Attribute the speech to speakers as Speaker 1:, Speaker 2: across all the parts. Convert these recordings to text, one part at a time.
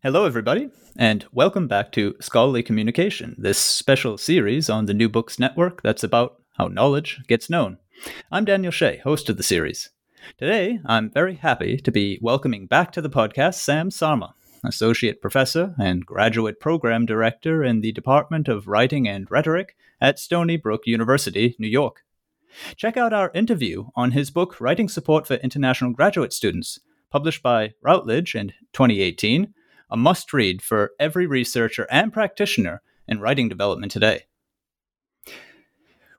Speaker 1: Hello, everybody, and welcome back to Scholarly Communication, this special series on the New Books Network that's about how knowledge gets known. I'm Daniel Shea, host of the series. Today, I'm very happy to be welcoming back to the podcast Shyam Sharma, Associate Professor and Graduate Program Director in the Department of Writing and Rhetoric at Stony Brook University, New York. Check out our interview on his book Writing Support for International Graduate Students, published by Routledge in 2018 a must read for every researcher and practitioner in writing development today.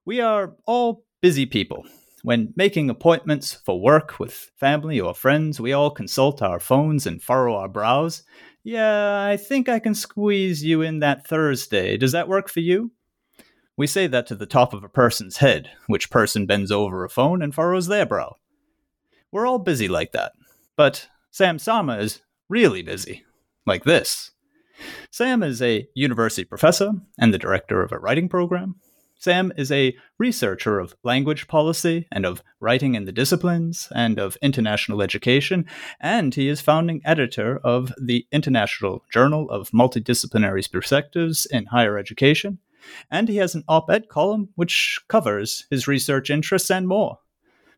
Speaker 1: We are all busy people. When making appointments for work with family or friends, we all consult our phones and furrow our brows. Yeah, I think I can squeeze you in that Thursday. Does that work for you? We say that to the top of a person's head, which person bends over a phone and furrows their brow. We're all busy like that. But Shyam Sharma is really busy like this. Shyam is a university professor and the director of a writing program. Shyam is a researcher of language policy and of writing in the disciplines and of international education, and he is founding editor of the International Journal of Multidisciplinary Perspectives in Higher Education, and he has an op ed column which covers his research interests and more.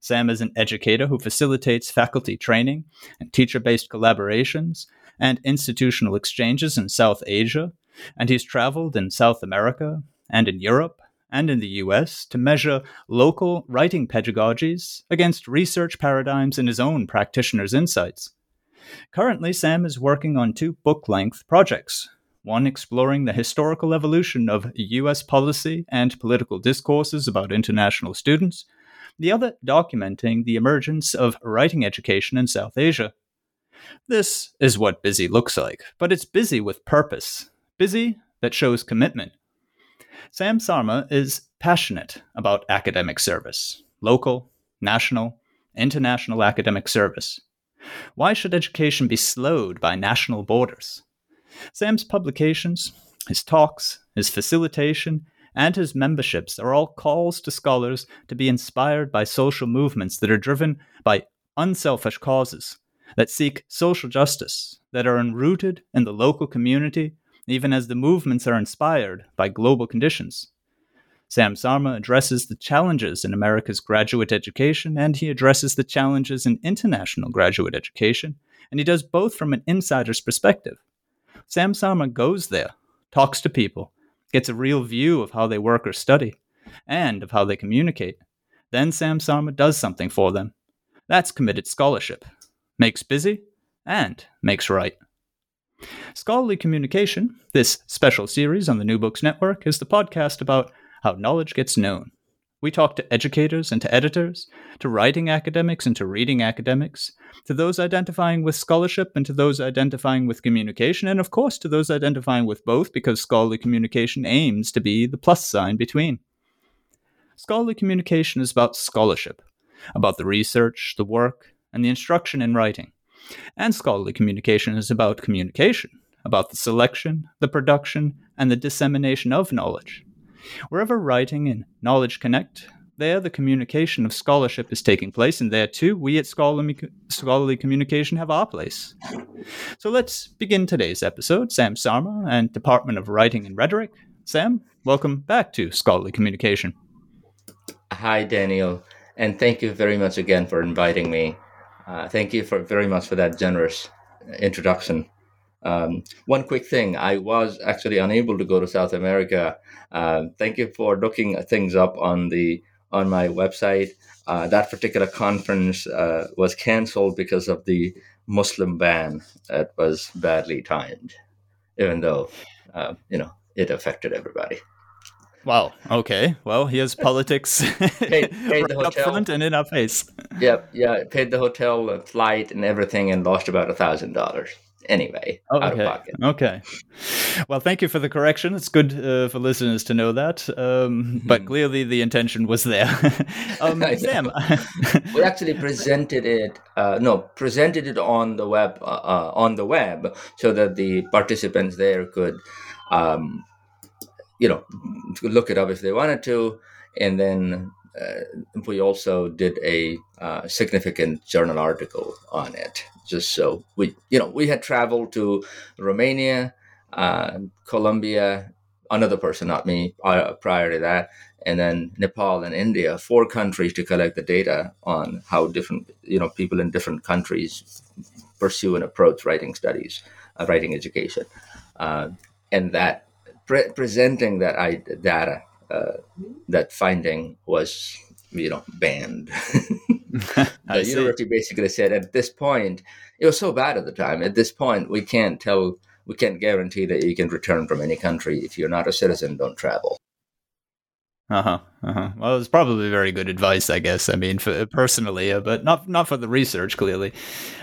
Speaker 1: Shyam is an educator who facilitates faculty training and teacher based collaborations and institutional exchanges in South Asia, and he's traveled in South America and in Europe and in the US to measure local writing pedagogies against research paradigms and his own practitioner's insights. Currently, Shyam is working on two book length projects one exploring the historical evolution of US policy and political discourses about international students, the other documenting the emergence of writing education in South Asia. This is what busy looks like, but it's busy with purpose, busy that shows commitment. Shyam Sharma is passionate about academic service, local, national, international academic service. Why should education be slowed by national borders? Shyam's publications, his talks, his facilitation, and his memberships are all calls to scholars to be inspired by social movements that are driven by unselfish causes that seek social justice, that are enrooted in the local community, even as the movements are inspired by global conditions. Shyam Sharma addresses the challenges in America's graduate education, and he addresses the challenges in international graduate education, and he does both from an insider's perspective. Shyam Sharma goes there, talks to people, gets a real view of how they work or study, and of how they communicate. Then Shyam Sharma does something for them. That's committed scholarship makes busy, and makes right. Scholarly Communication, this special series on the New Books Network, is the podcast about how knowledge gets known. We talk to educators and to editors, to writing academics and to reading academics, to those identifying with scholarship and to those identifying with communication, and of course to those identifying with both because scholarly communication aims to be the plus sign between. Scholarly communication is about scholarship, about the research, the work, and the instruction in writing. And scholarly communication is about communication, about the selection, the production, and the dissemination of knowledge. Wherever writing and knowledge connect, there the communication of scholarship is taking place, and there too we at scholarly, scholarly communication have our place. So let's begin today's episode. Shyam Sharma and Department of Writing and Rhetoric. Shyam, welcome back to Scholarly Communication.
Speaker 2: Hi, Daniel, and thank you very much again for inviting me. Uh, thank you for very much for that generous introduction. Um, one quick thing: I was actually unable to go to South America. Uh, thank you for looking things up on the on my website. Uh, that particular conference uh, was canceled because of the Muslim ban. That was badly timed, even though uh, you know it affected everybody.
Speaker 1: Wow. Okay. Well, here's politics paid, paid right up front and in our face.
Speaker 2: Yep. Yeah. Paid the hotel, the flight, and everything, and lost about a thousand dollars. Anyway,
Speaker 1: oh, okay. Okay. Well, thank you for the correction. It's good uh, for listeners to know that. Um, but clearly, the intention was there. um, Shyam,
Speaker 2: we actually presented it. Uh, no, presented it on the web uh, uh on the web so that the participants there could. Um, you know, look it up if they wanted to. And then uh, we also did a uh, significant journal article on it, just so we, you know, we had traveled to Romania, uh, Colombia, another person, not me, uh, prior to that, and then Nepal and India, four countries to collect the data on how different, you know, people in different countries pursue and approach writing studies, uh, writing education, uh, and that pre- presenting that I, data, uh, that finding was, you know, banned. the university basically said at this point, it was so bad at the time. At this point, we can't tell, we can't guarantee that you can return from any country. If you're not a citizen, don't travel.
Speaker 1: Uh huh. Uh huh. Well, it's probably very good advice, I guess. I mean, for, personally, uh, but not not for the research. Clearly,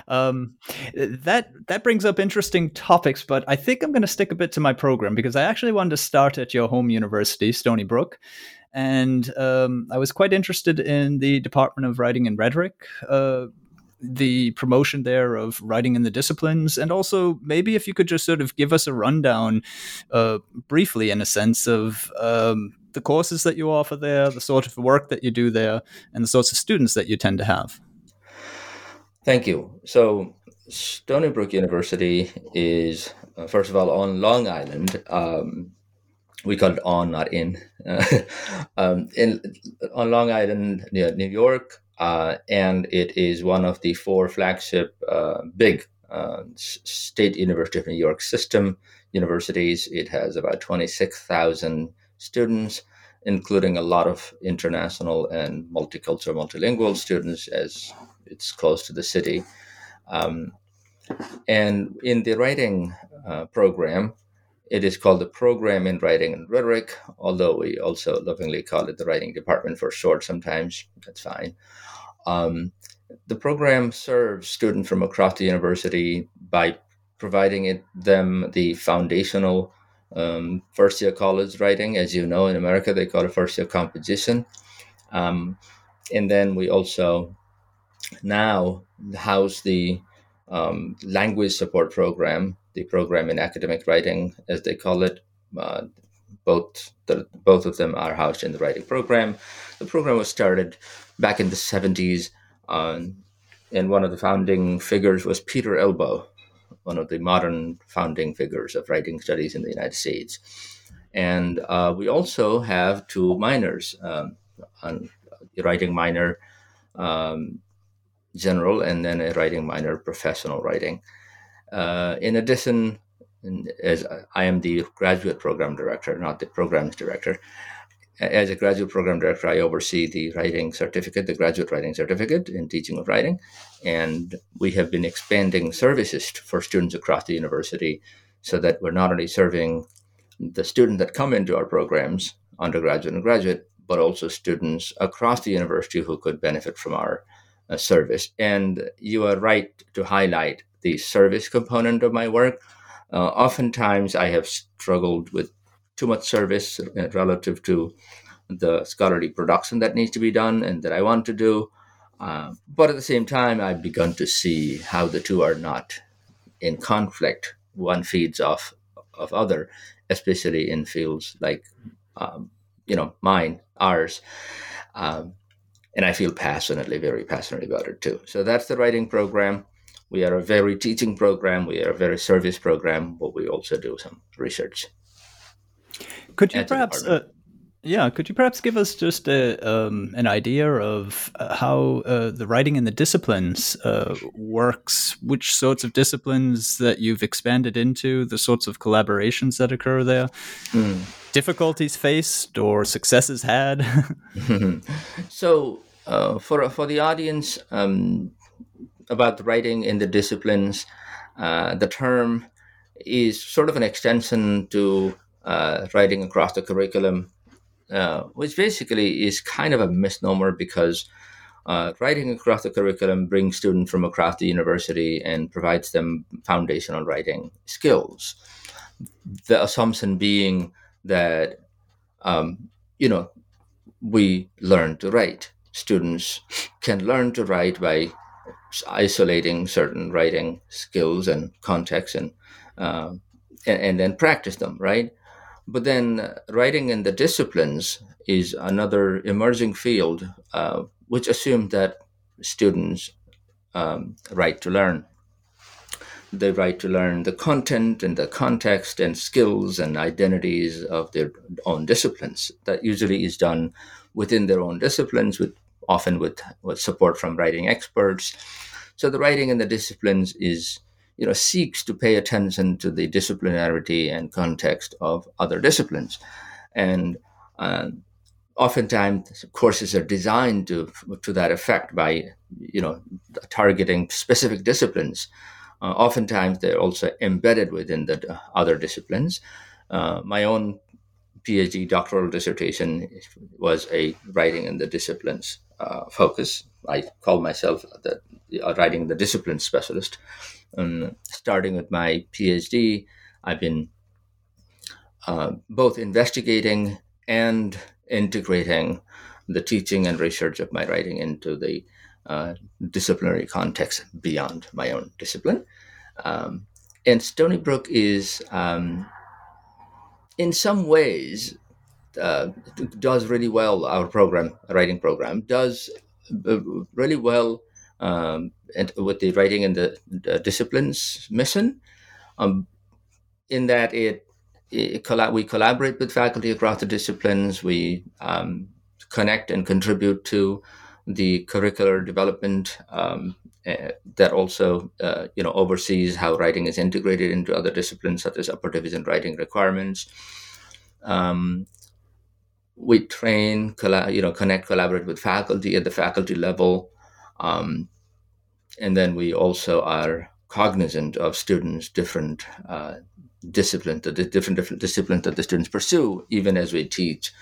Speaker 1: um, that that brings up interesting topics. But I think I'm going to stick a bit to my program because I actually wanted to start at your home university, Stony Brook, and um, I was quite interested in the Department of Writing and Rhetoric. Uh, the promotion there of writing in the disciplines, and also maybe if you could just sort of give us a rundown, uh, briefly, in a sense of um, the courses that you offer there, the sort of work that you do there, and the sorts of students that you tend to have.
Speaker 2: Thank you. So, Stony Brook University is, uh, first of all, on Long Island. Um, we call it on, not in. um, in on Long Island, near New York, uh, and it is one of the four flagship uh, big uh, state University of New York system universities. It has about twenty six thousand students, including a lot of international and multicultural, multilingual students, as it's close to the city. Um, and in the writing uh, program, it is called the Program in Writing and Rhetoric, although we also lovingly call it the Writing Department for short sometimes. That's fine. Um, the program serves students from across the university by providing it, them the foundational um, first year college writing. As you know, in America, they call it first year composition. Um, and then we also now house the um, language support program, the program in academic writing, as they call it. Uh, both the, both of them are housed in the writing program. The program was started back in the 70s, um, and one of the founding figures was Peter Elbow, one of the modern founding figures of writing studies in the United States. And uh, we also have two minors, um, a writing minor um, general and then a writing minor professional writing. Uh, in addition, as I am the graduate program director, not the programs director, as a graduate program director, I oversee the writing certificate, the graduate writing certificate in teaching of writing. And we have been expanding services for students across the university so that we're not only serving the students that come into our programs, undergraduate and graduate, but also students across the university who could benefit from our uh, service. And you are right to highlight the service component of my work. Uh, oftentimes, I have struggled with too much service uh, relative to the scholarly production that needs to be done and that I want to do. Uh, but at the same time, I've begun to see how the two are not in conflict. One feeds off of other, especially in fields like, um, you know, mine, ours. Um, and I feel passionately, very passionately about it too. So that's the writing program. We are a very teaching program. We are a very service program, but we also do some research.
Speaker 1: Could you perhaps, uh, yeah, could you perhaps give us just a, um, an idea of uh, how uh, the writing in the disciplines uh, works? Which sorts of disciplines that you've expanded into, the sorts of collaborations that occur there, mm. difficulties faced or successes had?
Speaker 2: so, uh, for for the audience um, about writing in the disciplines, uh, the term is sort of an extension to uh, writing across the curriculum. Uh, which basically is kind of a misnomer because uh, writing across the curriculum brings students from across the university and provides them foundational writing skills. The assumption being that, um, you know, we learn to write. Students can learn to write by isolating certain writing skills and contexts and, uh, and, and then practice them, right? But then uh, writing in the disciplines is another emerging field, uh, which assumes that students um, write to learn. They write to learn the content and the context and skills and identities of their own disciplines. That usually is done within their own disciplines, with often with, with support from writing experts. So the writing in the disciplines is you know seeks to pay attention to the disciplinarity and context of other disciplines. And uh, oftentimes courses are designed to to that effect by you know targeting specific disciplines. Uh, oftentimes they're also embedded within the other disciplines. Uh, my own phd doctoral dissertation was a writing in the disciplines uh, focus i call myself the writing the discipline specialist um, starting with my PhD, I've been uh, both investigating and integrating the teaching and research of my writing into the uh, disciplinary context beyond my own discipline. Um, and Stony Brook is, um, in some ways, uh, does really well. Our program, writing program, does uh, really well um, and with the writing and the, the disciplines mission, um, in that it, it we collaborate with faculty across the disciplines. We um, connect and contribute to the curricular development um, that also uh, you know oversees how writing is integrated into other disciplines such as upper division writing requirements. Um, we train, you know, connect, collaborate with faculty at the faculty level. Um, and then we also are cognizant of students' different uh, disciplines, the different different disciplines that the students pursue, even as we teach,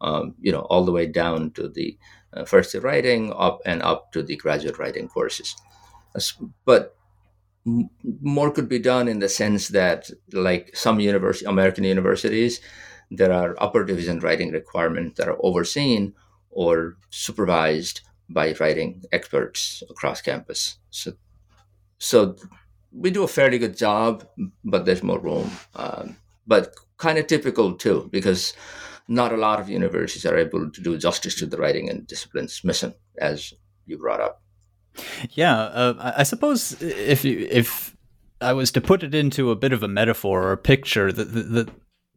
Speaker 2: um, you know, all the way down to the uh, first year writing up and up to the graduate writing courses. But more could be done in the sense that, like some university, American universities, there are upper division writing requirements that are overseen or supervised by writing experts across campus. So, so we do a fairly good job, but there's more room. Um, but kind of typical too, because not a lot of universities are able to do justice to the writing and disciplines mission, as you brought up.
Speaker 1: Yeah, uh, I suppose if you, if I was to put it into a bit of a metaphor or a picture, the, the,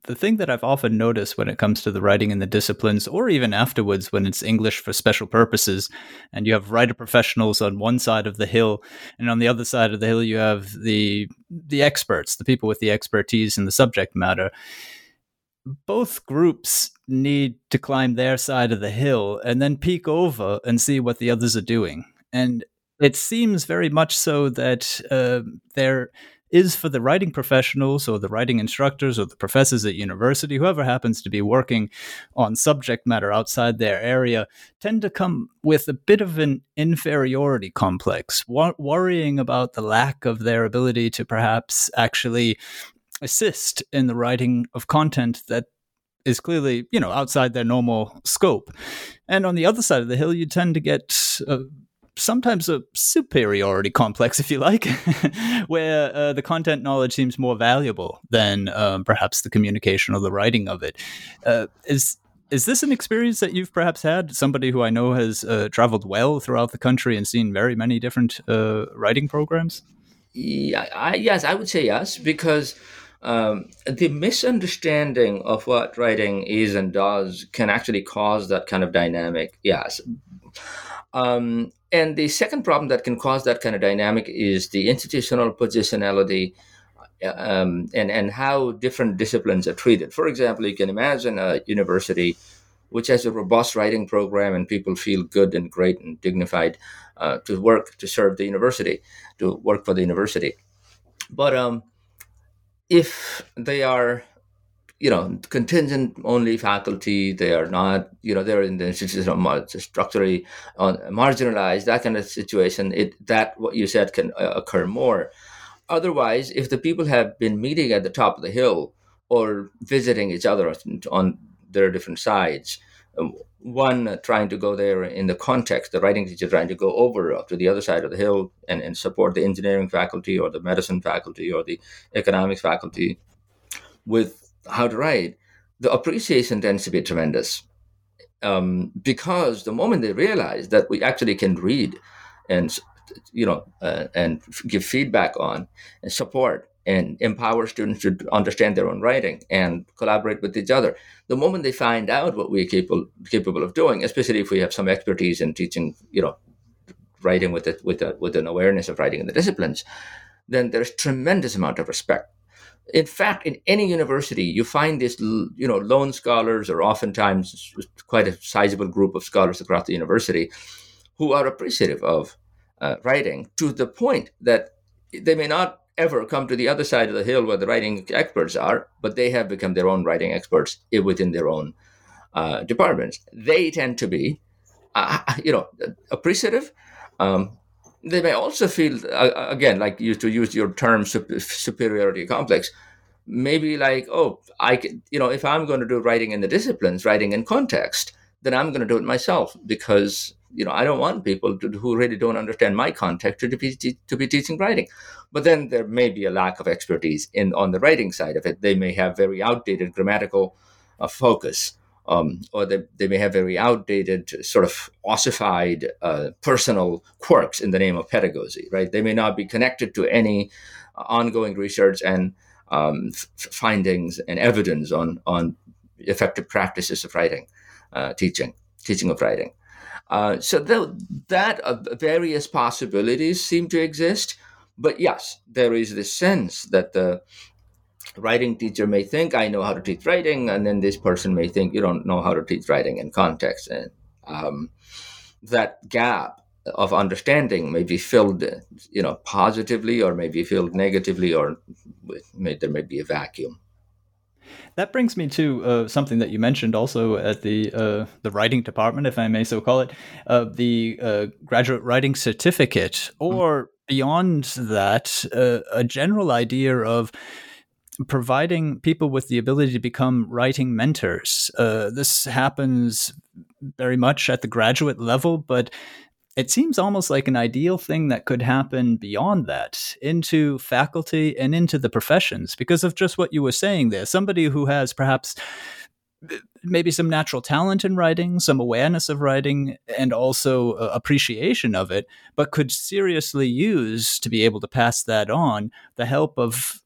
Speaker 1: the thing that I've often noticed when it comes to the writing in the disciplines, or even afterwards when it's English for special purposes, and you have writer professionals on one side of the hill, and on the other side of the hill you have the the experts, the people with the expertise in the subject matter. Both groups need to climb their side of the hill and then peek over and see what the others are doing. And it seems very much so that uh, they're for the writing professionals or the writing instructors or the professors at university, whoever happens to be working on subject matter outside their area, tend to come with a bit of an inferiority complex, wor- worrying about the lack of their ability to perhaps actually assist in the writing of content that is clearly, you know, outside their normal scope. And on the other side of the hill, you tend to get uh, sometimes a superiority complex, if you like, where uh, the content knowledge seems more valuable than um, perhaps the communication or the writing of it. Uh, is is this an experience that you've perhaps had? Somebody who I know has uh, traveled well throughout the country and seen very many different uh, writing programs.
Speaker 2: Yeah, I, yes, I would say yes because. Um, the misunderstanding of what writing is and does can actually cause that kind of dynamic. Yes. Um, and the second problem that can cause that kind of dynamic is the institutional positionality um, and, and how different disciplines are treated. For example, you can imagine a university which has a robust writing program and people feel good and great and dignified uh, to work to serve the university, to work for the university. But um, if they are you know, contingent only faculty. They are not, you know, they're in the institution structurally marginalized. That kind of situation. It that what you said can uh, occur more. Otherwise, if the people have been meeting at the top of the hill or visiting each other on their different sides, um, one uh, trying to go there in the context, the writing teacher trying to go over to the other side of the hill and, and support the engineering faculty or the medicine faculty or the economics faculty with how to write, the appreciation tends to be tremendous. Um, because the moment they realize that we actually can read and you know uh, and give feedback on and support and empower students to understand their own writing and collaborate with each other. The moment they find out what we're capable capable of doing, especially if we have some expertise in teaching, you know, writing with it with a, with an awareness of writing in the disciplines, then there's tremendous amount of respect. In fact, in any university, you find these, you know, lone scholars or oftentimes quite a sizable group of scholars across the university who are appreciative of uh, writing to the point that they may not ever come to the other side of the hill where the writing experts are, but they have become their own writing experts within their own uh, departments. They tend to be, uh, you know, appreciative. Um, they may also feel, uh, again, like you to use your term superiority complex, maybe like, oh, I can, you know, if I'm going to do writing in the disciplines, writing in context, then I'm going to do it myself because you know, I don't want people to, who really don't understand my context to be to be teaching writing. But then there may be a lack of expertise in on the writing side of it. They may have very outdated grammatical uh, focus, um, or they, they may have very outdated, sort of ossified uh, personal quirks in the name of pedagogy. Right? They may not be connected to any uh, ongoing research and um, f- findings and evidence on on effective practices of writing, uh, teaching, teaching of writing. Uh, so the, that uh, various possibilities seem to exist. But yes, there is this sense that the writing teacher may think I know how to teach writing, and then this person may think you don't know how to teach writing in context, and um, that gap of understanding may be filled, you know, positively or maybe filled negatively, or may, there may be a vacuum.
Speaker 1: That brings me to uh, something that you mentioned also at the uh, the writing department, if I may so call it, uh, the uh, graduate writing certificate, mm-hmm. or mm-hmm. beyond that, uh, a general idea of providing people with the ability to become writing mentors. Uh, this happens very much at the graduate level, but it seems almost like an ideal thing that could happen beyond that into faculty and into the professions because of just what you were saying there. Somebody who has perhaps maybe some natural talent in writing, some awareness of writing, and also uh, appreciation of it, but could seriously use to be able to pass that on the help of,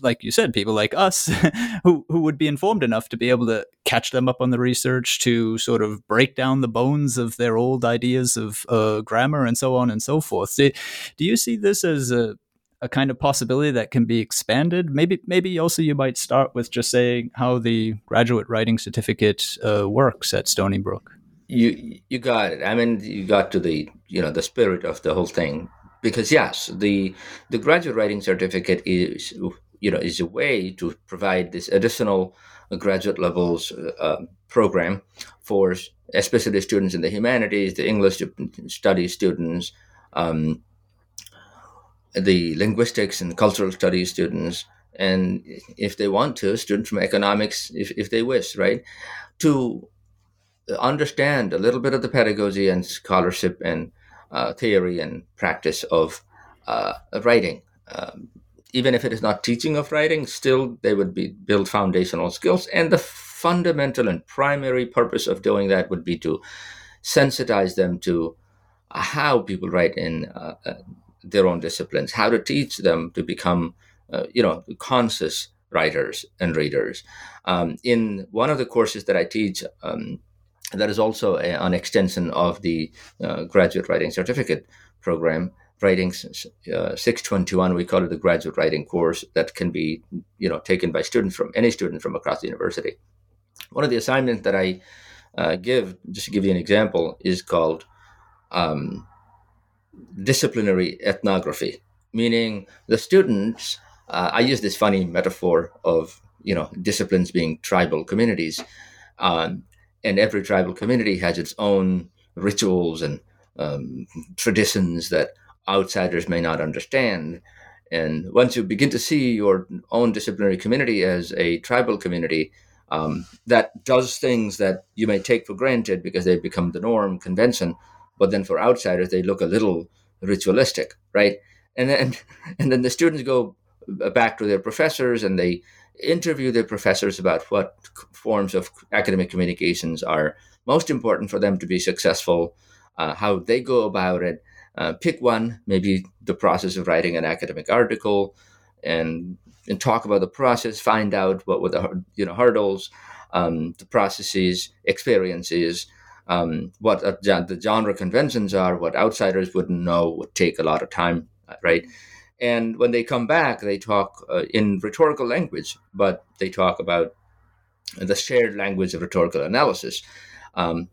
Speaker 1: like you said, people like us who, who would be informed enough to be able to catch them up on the research, to sort of break down the bones of their old ideas of uh, grammar and so on and so forth. Do, do you see this as a a kind of possibility that can be expanded? Maybe, maybe also you might start with just saying how the graduate writing certificate uh, works at Stony Brook.
Speaker 2: You you got it. I mean, you got to the you know the spirit of the whole thing because yes, the the graduate writing certificate is you know is a way to provide this additional graduate levels uh, program for especially students in the humanities, the English studies students. Um, the linguistics and cultural studies students, and if they want to, students from economics, if, if they wish, right, to understand a little bit of the pedagogy and scholarship and uh, theory and practice of uh, writing. Um, even if it is not teaching of writing, still they would be build foundational skills. And the fundamental and primary purpose of doing that would be to sensitize them to how people write in uh their own disciplines, how to teach them to become, uh, you know, conscious writers and readers. Um, in one of the courses that I teach, um, that is also a, an extension of the uh, graduate writing certificate program. Writing uh, 621, we call it the graduate writing course that can be, you know, taken by students from any student from across the university. One of the assignments that I uh, give, just to give you an example, is called um, disciplinary ethnography, meaning the students. Uh, I use this funny metaphor of you know disciplines being tribal communities, um, and every tribal community has its own rituals and um, traditions that outsiders may not understand. And once you begin to see your own disciplinary community as a tribal community um, that does things that you may take for granted because they've become the norm, convention, but then for outsiders they look a little ritualistic, right? And then and then the students go back to their professors and they interview their professors about what forms of academic communications are most important for them to be successful, uh, how they go about it. Uh, pick one, maybe the process of writing an academic article, and and talk about the process. Find out what were the you know hurdles, um, the processes, experiences, um, what the genre conventions are, what outsiders wouldn't know would take a lot of time, right? And when they come back, they talk uh, in rhetorical language, but they talk about the shared language of rhetorical analysis um,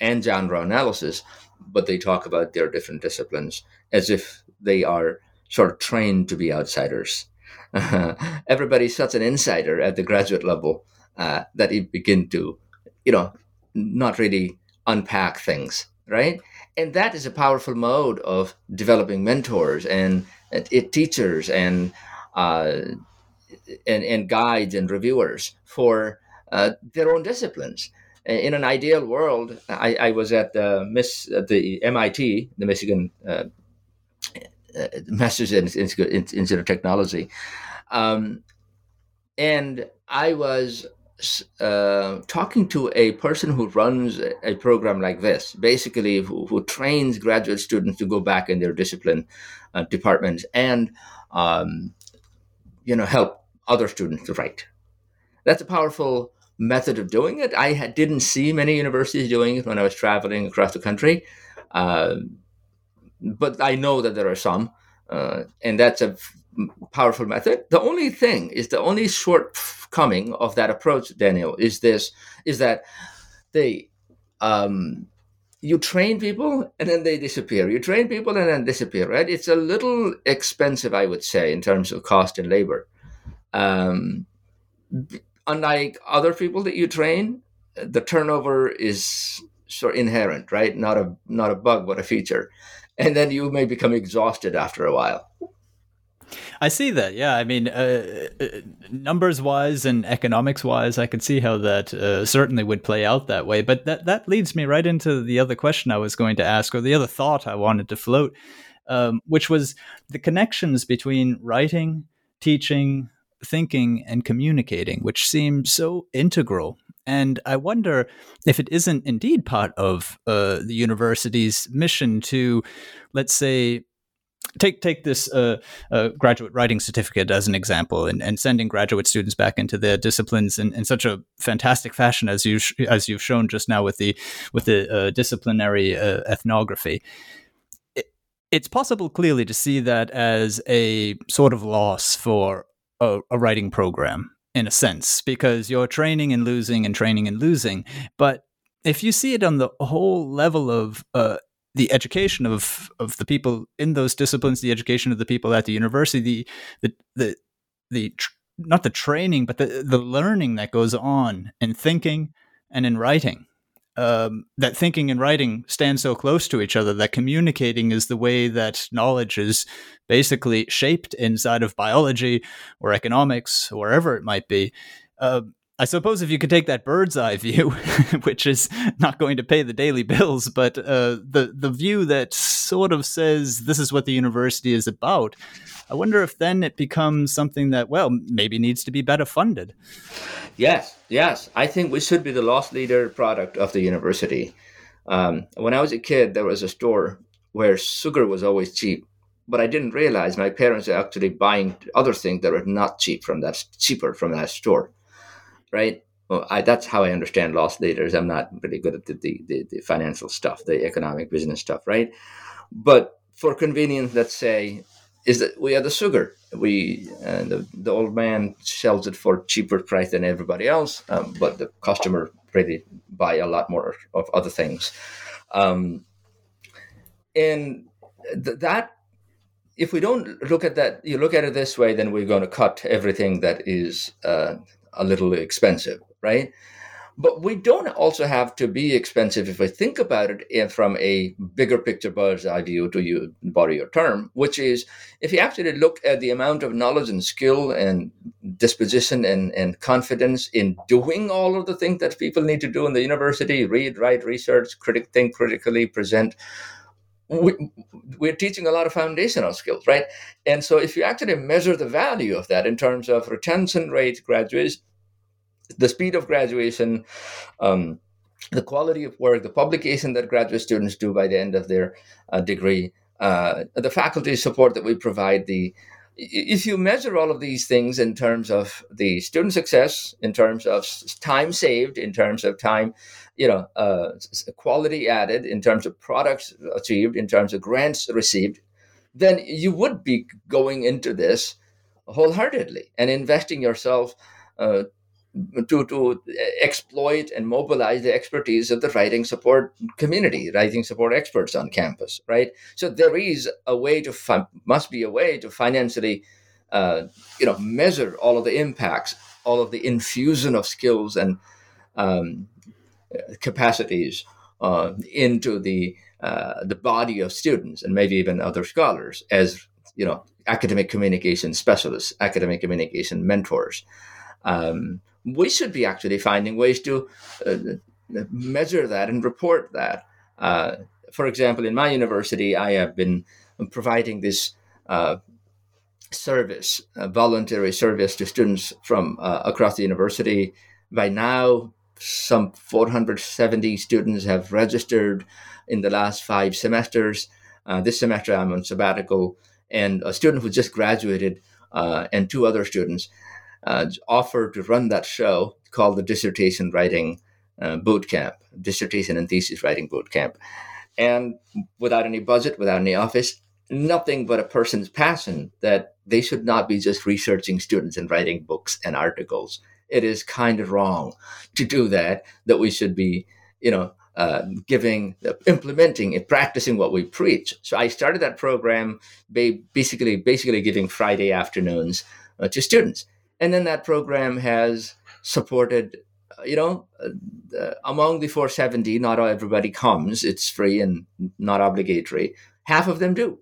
Speaker 2: and genre analysis, but they talk about their different disciplines as if they are sort of trained to be outsiders. everybody's such an insider at the graduate level uh, that you begin to, you know, not really unpack things, right? And that is a powerful mode of developing mentors and it, teachers and uh, and and guides and reviewers for uh, their own disciplines. In an ideal world, I, I was at the Miss at the MIT, the Michigan uh, uh Massachusetts Institute of Technology, um, and I was uh, talking to a person who runs a program like this, basically who, who trains graduate students to go back in their discipline uh, departments and um, you know help other students to write. That's a powerful method of doing it. I had, didn't see many universities doing it when I was traveling across the country, uh, but I know that there are some, uh, and that's a powerful method. The only thing is the only shortcoming of that approach, Daniel, is this: is that they um, you train people and then they disappear. You train people and then disappear. Right? It's a little expensive, I would say, in terms of cost and labor. Um, unlike other people that you train, the turnover is sort of inherent, right? Not a not a bug, but a feature. And then you may become exhausted after a while.
Speaker 1: I see that. Yeah, I mean, uh, uh numbers wise and economics wise, I could see how that uh, certainly would play out that way. But that that leads me right into the other question I was going to ask, or the other thought I wanted to float, um, which was the connections between writing, teaching, thinking, and communicating, which seem so integral. And I wonder if it isn't indeed part of uh, the university's mission to, let's say, take take this uh, uh, graduate writing certificate as an example, and, and sending graduate students back into their disciplines in, in such a fantastic fashion as you sh- as you've shown just now with the with the uh, disciplinary uh, ethnography. It, it's possible clearly to see that as a sort of loss for a, a writing program in a sense because you're training and losing and training and losing, but if you see it on the whole level of uh, the education of of the people in those disciplines, the education of the people at the university, the the the, the tr- not the training, but the the learning that goes on in thinking and in writing. Um, that thinking and writing stand so close to each other that communicating is the way that knowledge is basically shaped inside of biology or economics or wherever it might be. Uh, I suppose if you could take that bird's eye view, which is not going to pay the daily bills, but uh, the the view that sort of says this is what the university is about, I wonder if then it becomes something that well maybe needs to be better funded.
Speaker 2: Yes, yes, I think we should be the loss leader product of the university. Um, when I was a kid, there was a store where sugar was always cheap, but I didn't realize my parents were actually buying other things that were not cheap from that cheaper from that store right? Well, I, that's how I understand loss leaders. I'm not really good at the, the, the, the financial stuff, the economic business stuff, right? But for convenience, let's say is that we are the sugar. We uh, the, the old man sells it for cheaper price than everybody else, um, but the customer really buy a lot more of other things. Um, and th- that if we don't look at that, you look at it this way, then we're going to cut everything that is uh, a little expensive, right? But we don't also have to be expensive if we think about it from a bigger picture bird's eye view, to you borrow your term, which is if you actually look at the amount of knowledge and skill and disposition and, and confidence in doing all of the things that people need to do in the university read, write, research, critic, think critically, present we, we're teaching a lot of foundational skills, right? And so if you actually measure the value of that in terms of retention rate, graduation, the speed of graduation, um, the quality of work, the publication that graduate students do by the end of their uh, degree, uh, the faculty support that we provide, the if you measure all of these things in terms of the student success, in terms of time saved, in terms of time, you know, uh, quality added, in terms of products achieved, in terms of grants received, then you would be going into this wholeheartedly and investing yourself uh, to to exploit and mobilize the expertise of the writing support community, writing support experts on campus, right? So there is a way to fi- must be a way to financially, uh, you know, measure all of the impacts, all of the infusion of skills and um, capacities uh, into the uh, the body of students and maybe even other scholars as you know academic communication specialists, academic communication mentors. Um, we should be actually finding ways to uh, measure that and report that. Uh, for example, in my university, I have been providing this uh, service, voluntary service to students from uh, across the university. By now, some 470 students have registered in the last five semesters. Uh, this semester, I'm on sabbatical, and a student who just graduated uh, and two other students uh, offered to run that show called the Dissertation Writing uh, Boot Camp, Dissertation and Thesis Writing Boot Camp. And without any budget, without any office, nothing but a person's passion that they should not be just researching students and writing books and articles. It is kind of wrong to do that, that we should be, you know, uh, giving, uh, implementing, and practicing what we preach. So I started that program, basically, basically giving Friday afternoons uh, to students and then that program has supported uh, you know uh, among the 470 not everybody comes. It's free and not obligatory. Half of them do.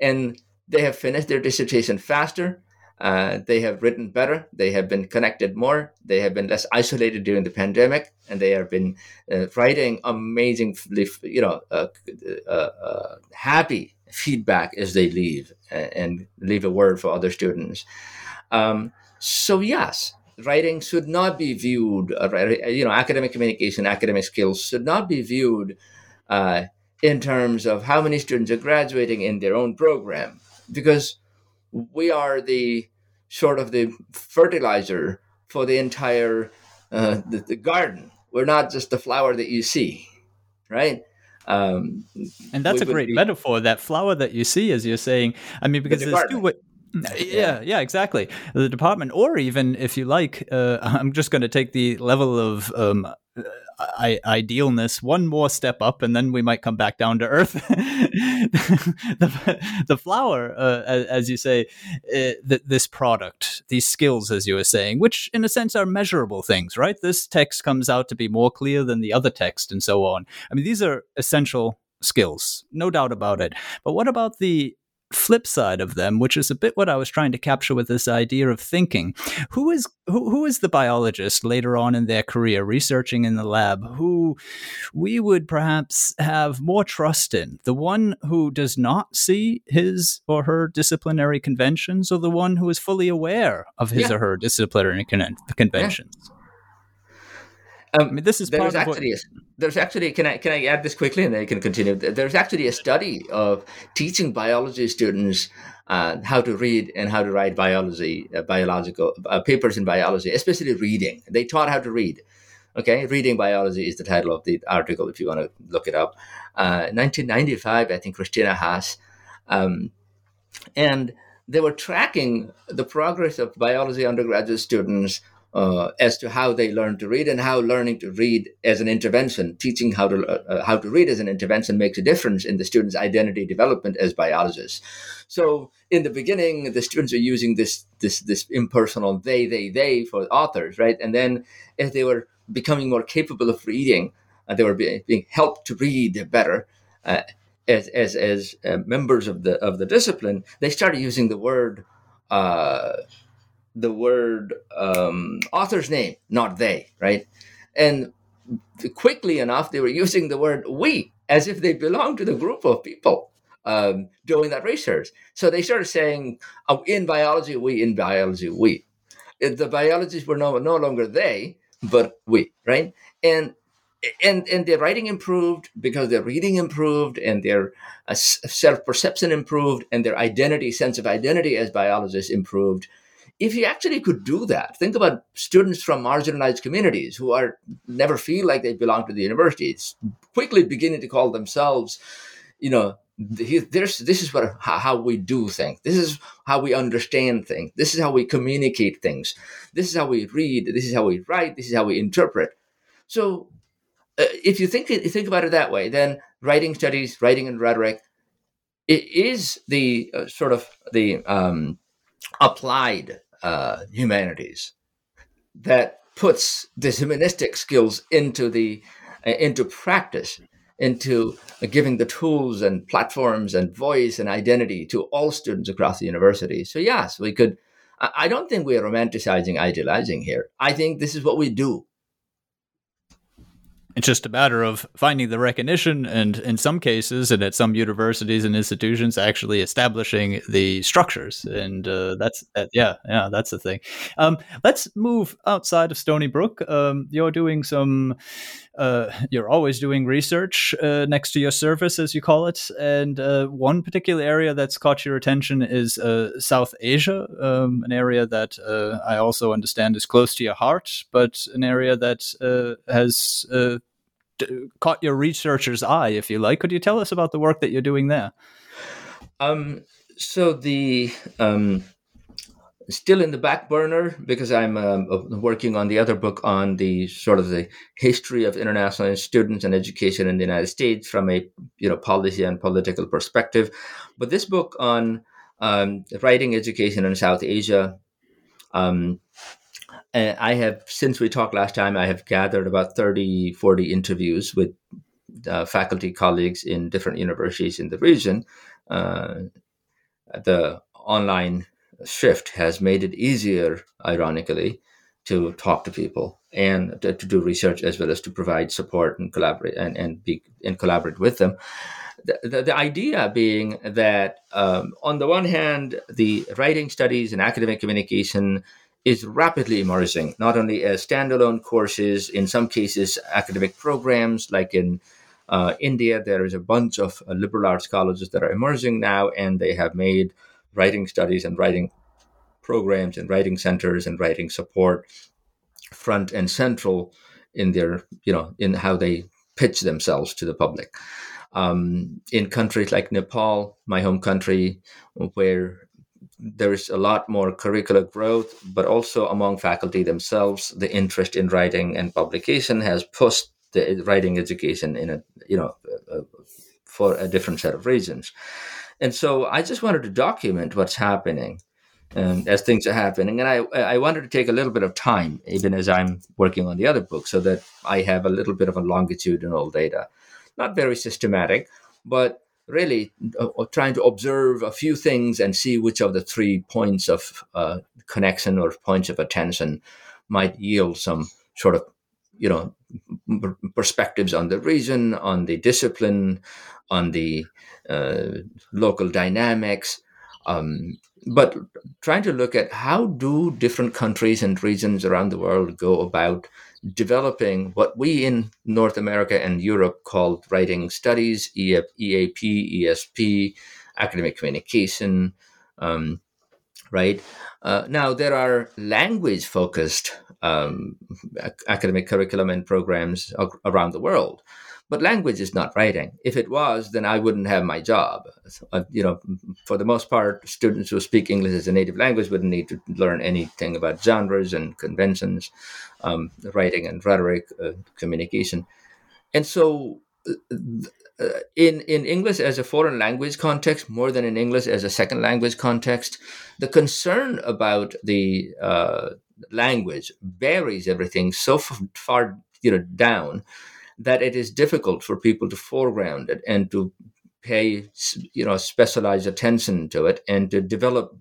Speaker 2: And they have finished their dissertation faster. Uh, they have written better. They have been connected more. They have been less isolated during the pandemic. And they have been uh, writing amazing you know uh, uh, happy feedback as they leave and leave a word for other students. Um, so yes, writing should not be viewed, uh, you know, academic communication, academic skills should not be viewed uh, in terms of how many students are graduating in their own program, because we are the sort of the fertilizer for the entire uh, the, the, garden. We're not just the flower that you see, right?
Speaker 1: Um, and that's a great be, metaphor. That flower that you see, as you're saying. I mean, because there's two. Way, yeah, yeah, exactly. The department, or even if you like, uh, I'm just going to take the level of um, I- idealness one more step up, and then we might come back down to earth. the, the flower, uh, as, as, you say, uh, th- this product, these skills, as you were saying, which in a sense are measurable things, right? This text comes out to be more clear than the other text, and so on. I mean, these are essential skills, no doubt about it. But what about the flip side of them, which is a bit what I was trying to capture with this idea of thinking. Who is who, who is the biologist later on in their career researching in the lab who we would perhaps have more trust in? The one who does not see his or her disciplinary conventions, or the one who is fully aware of his yeah. or her disciplinary con- conventions? Yeah.
Speaker 2: Um, I mean, this is there's actually what... a, there's actually can I can I add this quickly and then I can continue. There's actually a study of teaching biology students uh, how to read and how to write biology uh, biological uh, papers in biology, especially reading. They taught how to read. Okay, reading biology is the title of the article if you want to look it up. 1995, uh, I think Christina Haas, um, and they were tracking the progress of biology undergraduate students uh, as to how they learn to read and how learning to read as an intervention, teaching how to uh, how to read as an intervention makes a difference in the student's identity development as biologists. So in the beginning, the students are using this this this impersonal they they they for authors, right? And then as they were becoming more capable of reading, uh, they were being, being, helped to read better. Uh, as as as uh, members of the of the discipline, they started using the word uh, the word um, author's name, not they, right? And quickly enough, they were using the word we as if they belonged to the group of people um, doing that research. So they started saying, oh, in biology, we, in biology, we. The biologists were no, no longer they, but we, right? And and and their writing improved because their reading improved and their uh, self perception improved and their identity sense of identity as biologists improved if you actually could do that, think about students from marginalized communities who are never feel like they belong to the university, It's quickly beginning to call themselves, you know, this is what how we do things. This is how we understand things. This is how we communicate things. This is how we read. This is how we write. This is how we interpret. So, uh, if you think think about it that way, then writing studies, writing and rhetoric, it is the uh, sort of the um, applied uh, humanities that puts the humanistic skills into the uh, into practice into uh, giving the tools and platforms and voice and identity to all students across the university. So yes we could i don't think we're romanticizing idealizing here. I think this is what we do
Speaker 1: it's just a matter of finding the recognition and in some cases and at some universities and institutions actually establishing the structures. And uh, that's uh, yeah yeah that's the thing. Um, let's move outside of stony brook. Um, you're doing some uh, you're always doing research uh, next to your service as you call it. And uh, one particular area that's caught your attention is uh, south asia um, an area that i also understand is close to your heart but an area that has caught your researcher's eye, if you like. Could you tell us about the work that you're doing there?
Speaker 2: Um, so the um, still in the back burner because I'm um, working on the other book on the sort of the history of international students and education in the United States from a you know policy and political perspective. But this book on um, writing education in South Asia um, and I have, since we talked last time, I have gathered about 30, 40 interviews with uh, faculty colleagues in different universities in the region. Uh, the online shift has made it easier, ironically, to talk to people and to, to, do research as well as to provide support and collaborate and, and be and collaborate with them. The, the, the idea being that um, on the one hand, the writing studies and academic communication is rapidly emerging, not only as standalone courses, in some cases, academic programs, like in uh, India, there is a bunch of uh, liberal arts colleges that are emerging now, and they have made writing studies and writing programs and writing centers and writing support front and central in their, you know, in how they pitch themselves to the public. Um, in countries like Nepal, my home country, where there is a lot more curricular growth, but also among faculty themselves, the interest in writing and publication has pushed the writing education in a you know uh, for a different set of reasons. And so I just wanted to document what's happening um, as things are happening, and I I wanted to take a little bit of time, even as I'm working on the other book, so that I have a little bit of a longitudinal data, not very systematic, but really uh, uh, trying to observe a few things and see which of the three points of uh, connection or points of attention might yield some sort of you know perspectives on the region on the discipline on the uh, local dynamics. Um, but trying to look at how do different countries and regions around the world go about developing what we in North America and Europe call writing studies, EAP, ESP, academic communication, um, right? Uh, now, there are language focused um, academic curriculum and programs around the world. but language is not writing. If it was, then I wouldn't have my job. Uh, you know, for the most part, students who speak English as a native language wouldn't need to learn anything about genres and conventions, um, writing and rhetoric, uh, communication. And so, uh, in in English as a foreign language context, more than in English as a second language context, the concern about the uh, language buries everything so far you know down that it is difficult for people to foreground it and to pay you know specialized attention to it and to develop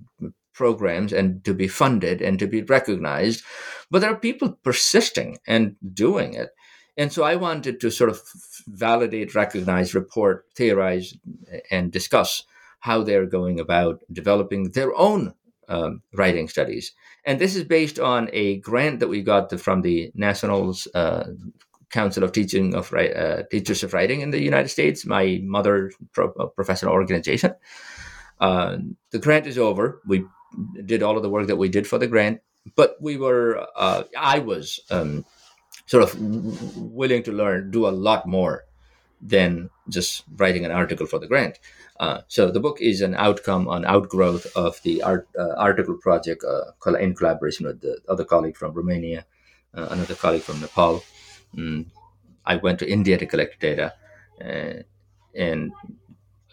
Speaker 2: programs and to be funded and to be recognized but there are people persisting and doing it and so i wanted to sort of validate recognize report theorize and discuss how they're going about developing their own um, writing studies and this is based on a grant that we got from the National uh, Council of Teaching of uh, Teachers of Writing in the United States, my mother pro- uh, professional organization. Uh, the grant is over. We did all of the work that we did for the grant, but we were, uh, I was um, sort of willing to learn, do a lot more than just writing an article for the grant. Uh, so the book is an outcome, an outgrowth of the art, uh, article project in collaboration with the other colleague from Romania, another colleague from Nepal. Mm, I went to India to collect data, uh,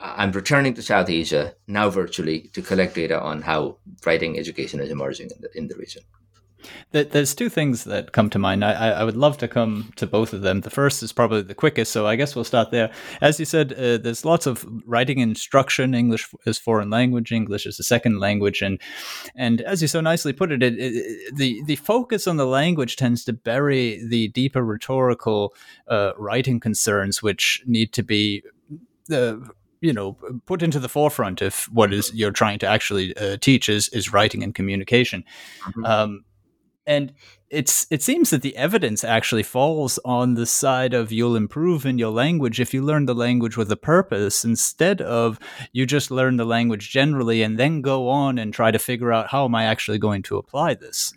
Speaker 2: and I'm returning to South Asia now virtually to collect data on how writing education is emerging in the, in the region.
Speaker 1: There's two things that come to mind. I, I would love to come to both of them. The first is probably the quickest, so I guess we'll start there. As you said, uh, there's lots of writing instruction. English as foreign language, English as a second language, and and as you so nicely put it, it, it the the focus on the language tends to bury the deeper rhetorical uh, writing concerns, which need to be. Uh, you know put into the forefront if what is you're trying to actually uh, teach is is writing and communication mm-hmm. um, and it's it seems that the evidence actually falls on the side of you'll improve in your language if you learn the language with a purpose instead of you just learn the language generally and then go on and try to figure out how am I actually going to apply this.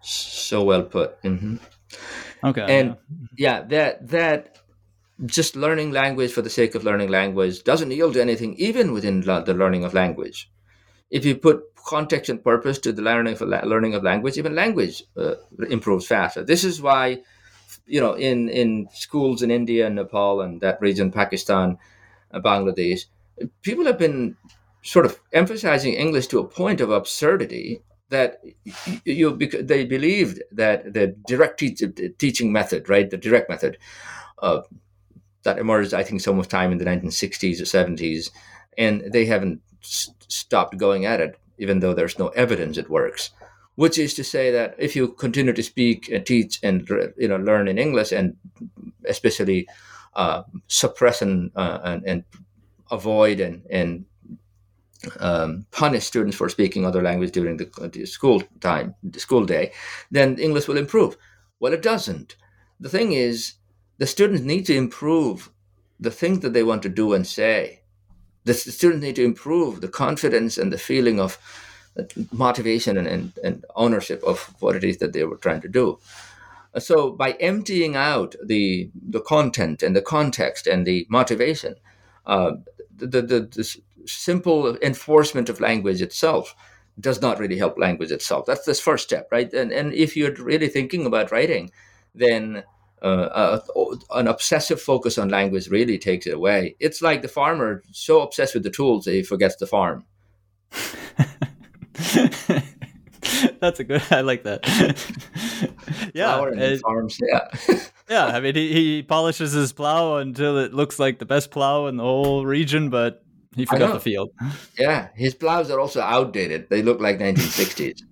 Speaker 2: So well put. Mm-hmm.
Speaker 1: Okay.
Speaker 2: And yeah. yeah, that that just learning language for the sake of learning language doesn't yield anything, even within the learning of language if you put context and purpose to the learning of learning of language, even language uh, improves faster. This is why, you know, in in schools in India and Nepal and that region, Pakistan, uh, Bangladesh, people have been sort of emphasizing English to a point of absurdity that you, you they believed that the direct teach, teaching method, right, the direct method, uh, that emerged, I think, so much time in the 1960s or 70s, and they haven't stopped going at it, even though there's no evidence it works. Which is to say that if you continue to speak and teach and you know learn in English and especially uh, suppress and, uh, and, and avoid and and um, punish students for speaking other language during the, the, school time, the school day, then English will improve. Well, it doesn't. The thing is, the students need to improve the things that they want to do and say the students need to improve the confidence and the feeling of uh, motivation and, and, and ownership of what it is that they were trying to do. So by emptying out the the content and the context and the motivation, uh, the, the, the simple enforcement of language itself does not really help language itself. That's the first step, right? And and if you're really thinking about writing, then uh, uh, an obsessive focus on language really takes it away. It's like the farmer so obsessed with the tools that he forgets the farm.
Speaker 1: That's a good. I like that.
Speaker 2: yeah, and, farms. Yeah,
Speaker 1: yeah. I mean, he, he polishes his plow until it looks like the best plow in the whole region, but he forgot the field.
Speaker 2: Yeah, his plows are also outdated. They look like 1960s.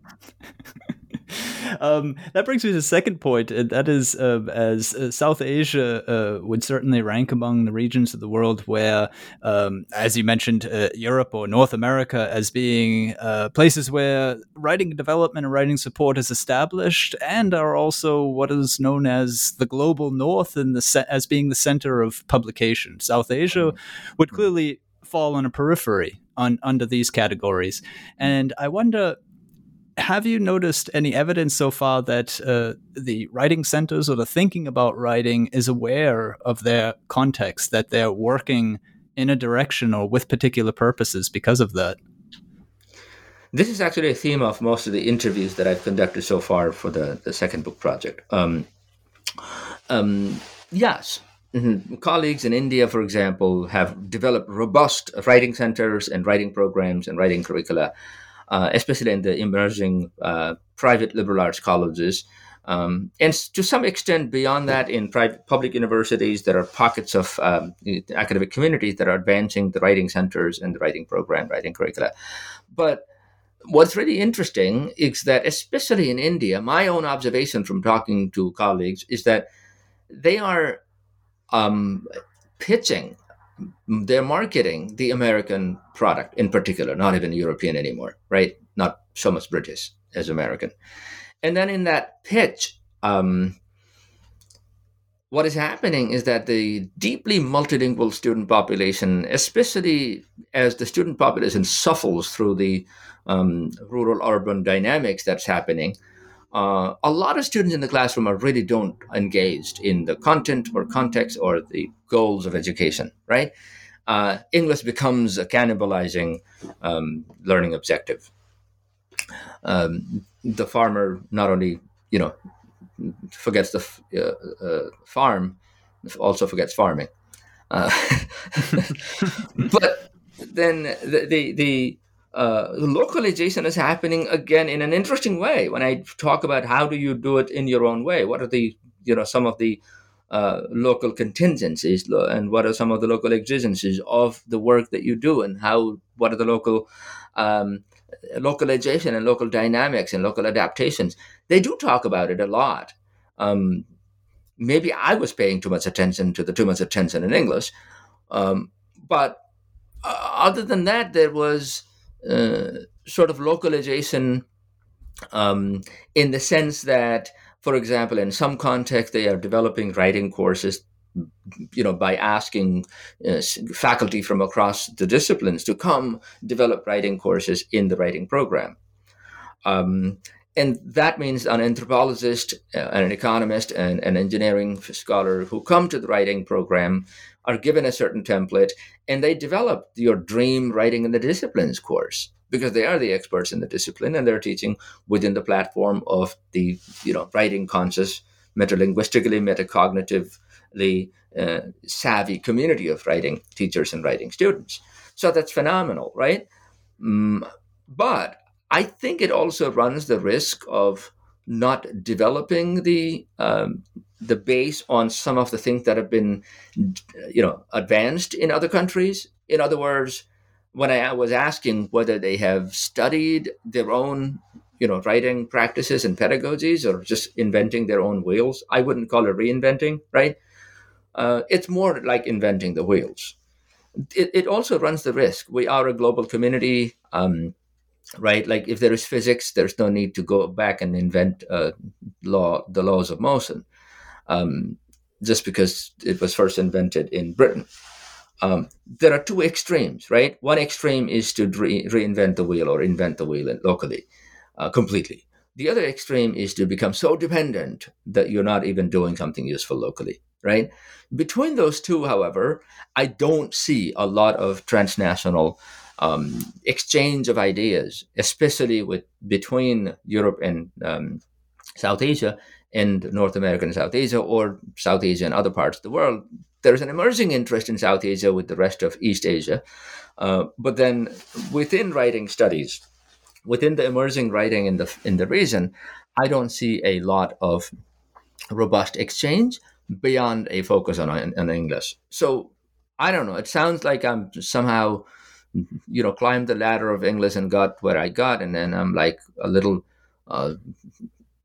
Speaker 1: Um, that brings me to the second point, and that is uh, as uh, South Asia uh, would certainly rank among the regions of the world where, um, as you mentioned, uh, Europe or North America as being uh, places where writing development and writing support is established, and are also what is known as the global North and the se- as being the center of publication. South Asia would clearly fall on a periphery on under these categories, and I wonder have you noticed any evidence so far that uh, the writing centers or the thinking about writing is aware of their context, that they're working in a direction or with particular purposes because of that?
Speaker 2: This is actually a theme of most of the interviews that I've conducted so far for the, the second book project. Um, um, yes, mm-hmm. colleagues in India, for example, have developed robust writing centers and writing programs and writing curricula, uh, especially in the emerging uh, private liberal arts colleges. Um, and to some extent, beyond that, in private public universities, there are pockets of um, academic communities that are advancing the writing centers and the writing program, writing curricula. But what's really interesting is that, especially in India, my own observation from talking to colleagues is that they are um, pitching, they're marketing the American product in particular, not even European anymore, right? Not so much British as American. And then in that pitch, um, what is happening is that the deeply multilingual student population, especially as the student population suffers through the um, rural urban dynamics that's happening, uh, a lot of students in the classroom are really don't engaged in the content or context or the goals of education, right? Uh, English becomes a cannibalizing um, learning objective. Um, the farmer not only, you know, forgets the uh, uh, farm, also forgets farming. Uh, but then the, the, the uh, localization is happening again in an interesting way. When I talk about how do you do it in your own way, what are the you know some of the uh, local contingencies and what are some of the local exigencies of the work that you do? And how what are the local um, localization and local dynamics and local adaptations? They do talk about it a lot. Um, maybe i was paying too much attention to the too much attention in english. Um, but uh, other than that there was sort of localization um, in the sense that, for example, in some context, they are developing writing courses you know by asking uh, faculty from across the disciplines to come develop writing courses in the writing program. Um, and that means an anthropologist uh, an economist and an engineering scholar who come to the writing program are given a certain template and they develop your dream writing in the disciplines course because they are the experts in the discipline and they're teaching within the platform of the you know writing conscious metalinguistically metacognitively uh, savvy community of writing teachers and writing students. So that's phenomenal right? Mm, but i think it also runs the risk of not developing the um, the base on some of the things that have been, you know, advanced in other countries. In other words, when I was asking whether they have studied their own, you know, writing practices and pedagogies or just inventing their own wheels, I wouldn't call it reinventing, right? Uh, it's more like inventing the wheels. It, it, also runs the risk. We are a global community. Um, right? Like if there is physics, there's no need to go back and invent uh, law, the laws of motion um, just because it was first invented in Britain. Um, there are two extremes, right? One extreme is to re- reinvent the wheel or invent the wheel locally, uh, completely. The other extreme is to become so dependent that you're not even doing something useful locally, right? Between those two, however, I don't see a lot of transnational um, exchange of ideas, especially with between Europe and um, South Asia, and North America and South Asia or South Asia and other parts of the world. There's an emerging interest in South Asia with the rest of East Asia. Uh, but then within writing studies, within the emerging writing in the in the region, I don't see a lot of robust exchange beyond a focus on, on English. So I don't know. It sounds like I'm somehow, you know, climbed the ladder of English and got where I got, and then I'm like a little uh,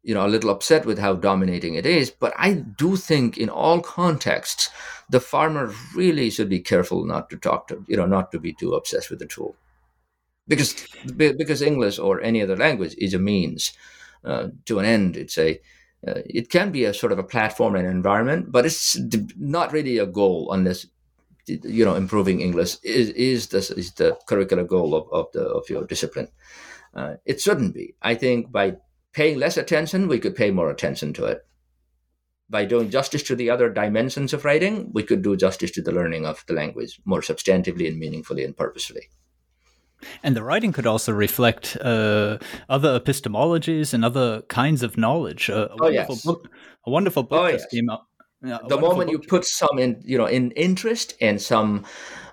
Speaker 2: you know a little upset with how dominating it is. But i do think in all contexts the farmer really should be careful not to talk to you know not to be too obsessed with the tool. Because because english or any other language is a means uh, to an end. It's a uh, it can be a sort of a platform and environment but it's not really a goal unless you know improving english is is this is the curricular goal of, of the of your discipline Uh, it shouldn't be. I think by paying less attention, we could pay more attention to it. By doing justice to the other dimensions of writing, we could do justice to the learning of the language more substantively and meaningfully and purposefully.
Speaker 1: And the writing could also reflect uh, other epistemologies and other kinds of knowledge. Uh, a
Speaker 2: oh,
Speaker 1: wonderful
Speaker 2: yes.
Speaker 1: book, a wonderful book
Speaker 2: Oh,
Speaker 1: just
Speaker 2: yes.
Speaker 1: came out. Yeah,
Speaker 2: the moment you put some in you know in interest and some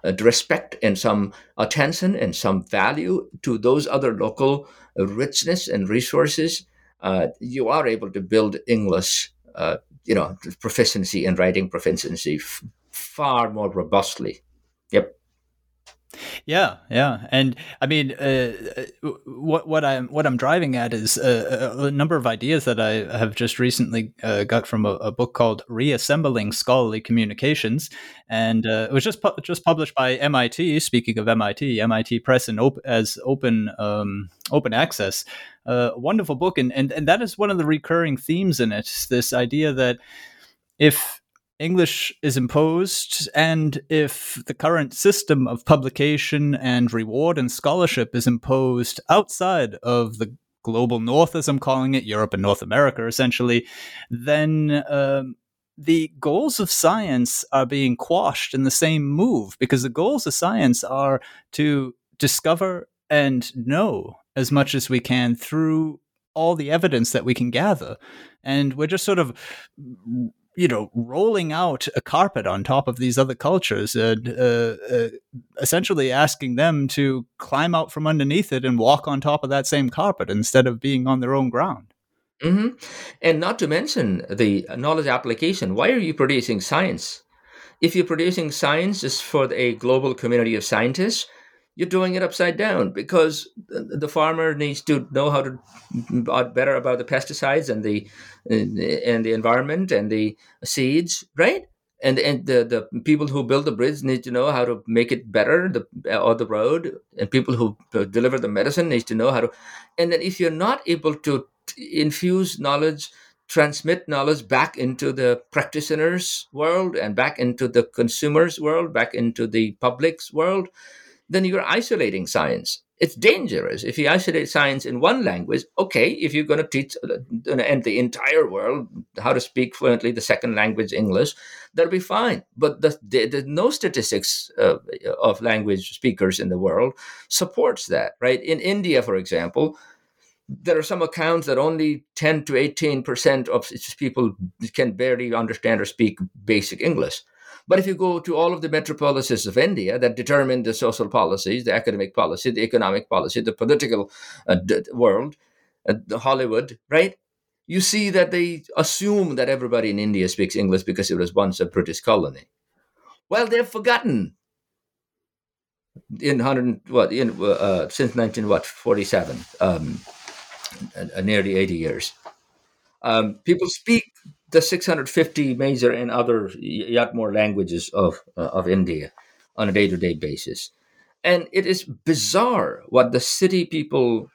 Speaker 2: uh, respect and some attention and some value to those other local uh, richness and resources uh, you are able to build english uh, you know proficiency and writing proficiency f- far more robustly. Yep
Speaker 1: Yeah, yeah, and I mean, uh, uh, what what I'm what I'm driving at is uh, a, a number of ideas that I have just recently uh, got from a, a book called "Reassembling Scholarly Communications," and uh, it was just pu- just published by MIT. Speaking of MIT, MIT Press and op- as open um, open access. Uh, wonderful book, and, and and that is one of the recurring themes in it. This idea that if English is imposed, and if the current system of publication and reward and scholarship is imposed outside of the global north, as I'm calling it, Europe and North America, essentially, then um, the goals of science are being quashed in the same move because the goals of science are to discover and know as much as we can through all the evidence that we can gather. And we're just sort of you know, rolling out a carpet on top of these other cultures and uh, uh, essentially asking them to climb out from underneath it and walk on top of that same carpet instead of being on their own ground.
Speaker 2: hmm And not to mention the knowledge application. Why are you producing science? If you're producing science just for a global community of scientists, you're doing it upside down because the farmer needs to know how to uh, better about the pesticides and the and the environment and the seeds, right? And and the, the people who build the bridge need to know how to make it better, the or the road, and people who uh, deliver the medicine need to know how to. And then if you're not able to infuse knowledge transmit knowledge back into the practitioner's world and back into the consumer's world, back into the public's world, then you're isolating science. It's dangerous. If you isolate science in one language, okay, if you're going to teach uh, and the entire world how to speak fluently the second language, English, that'll be fine. But the, the, no statistics uh, of language speakers in the world supports that, right? In India, for example, there are some accounts that only 10 to 18 percent of people can barely understand or speak basic English. But if you go to all of the metropolises of India that determine the social policies, the academic policy, the economic policy, the political uh, d- world, uh, the Hollywood, right? You see that they assume that everybody in India speaks English because it was once a British colony. Well, they've forgotten in hundred what in uh, since nineteen what forty seven. Um, uh, nearly 80 years. Um, people speak the 650 major and other yet more languages of uh, of India on a day to day basis, and it is bizarre what the city people,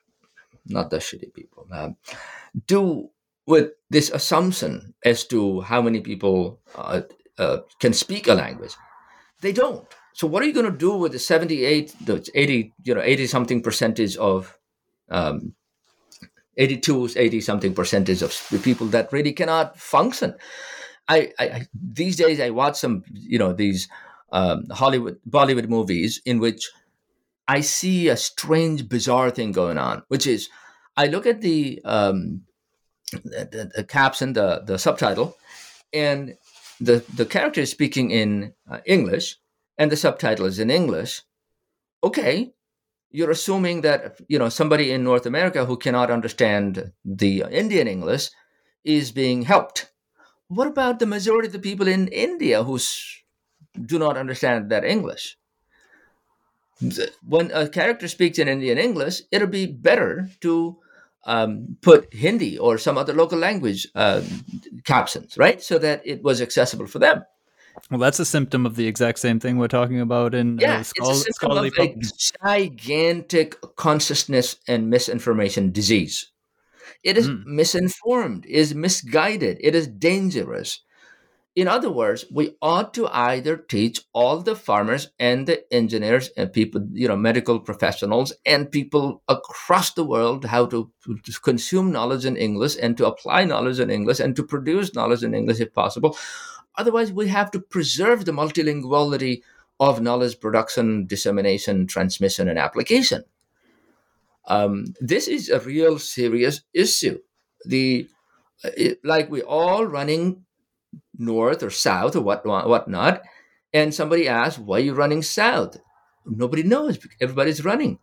Speaker 2: not the city people, um, do with this assumption as to how many people uh, uh, can speak a language. They don't. So what are you going to do with the 78, the 80, you know, 80 something percentage of um, 82 80 something percentage of the people that really cannot function. I, I these days i watch some you know these um, hollywood bollywood movies in which i see a strange bizarre thing going on which is i look at the um, the, the, caption the the subtitle and the the character is speaking in uh, english and the subtitle is in english. Okay you're assuming that you know somebody in North America who cannot understand the Indian English is being helped. What about the majority of the people in India who do not understand that English? When a character speaks in Indian English, it'll be better to um, put Hindi or some other local language uh, captions, right, so that it was accessible for them.
Speaker 1: Well, that's a symptom of the exact same thing we're talking about in
Speaker 2: yeah,
Speaker 1: uh,
Speaker 2: it's a symptom
Speaker 1: scholarly
Speaker 2: of a gigantic consciousness and misinformation disease. It is
Speaker 1: Mm.
Speaker 2: misinformed, is misguided, it is dangerous. in other words, we ought to either teach all the farmers and the engineers and people, you know, medical professionals and people across the world how to, to, consume knowledge in English and to apply knowledge in English and to produce knowledge in English if possible. Otherwise, we have to preserve the multilinguality of knowledge production, dissemination, transmission, and application. Um, this is a real serious issue. The it, like we all running north or south or what whatnot, and somebody asks, "Why are you running south?" Nobody knows. Everybody's running.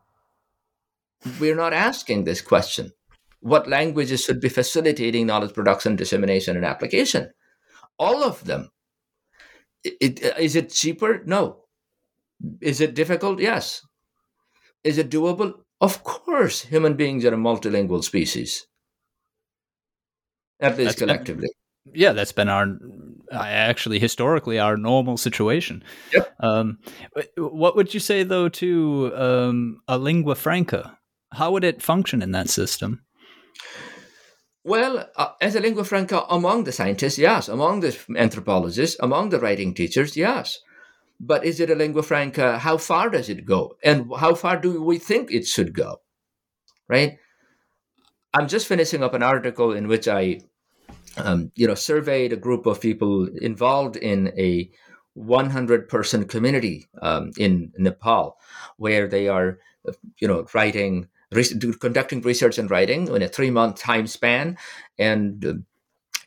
Speaker 2: We're not asking this question. What languages should be facilitating knowledge production, dissemination, and application? All of them. It, it, is it cheaper? No. Is it difficult? Yes. Is it doable? Of course, human beings are a multilingual species, at least That's collectively.
Speaker 1: Been, yeah, that's been our actually historically our normal situation.
Speaker 2: Yep.
Speaker 1: Um, what would you say though to um, a lingua franca? How would it function in that system?
Speaker 2: Well, uh, as a lingua franca among the scientists, yes. Among the anthropologists, among the writing teachers, yes. But is it a lingua franca? How far does it go? And how far do we think it should go? Right? I'm just finishing up an article in which I um, you know, surveyed a group of people involved in a 100 person community um, in Nepal, where they are, you know, writing, conducting research and writing in a three month time span. And uh,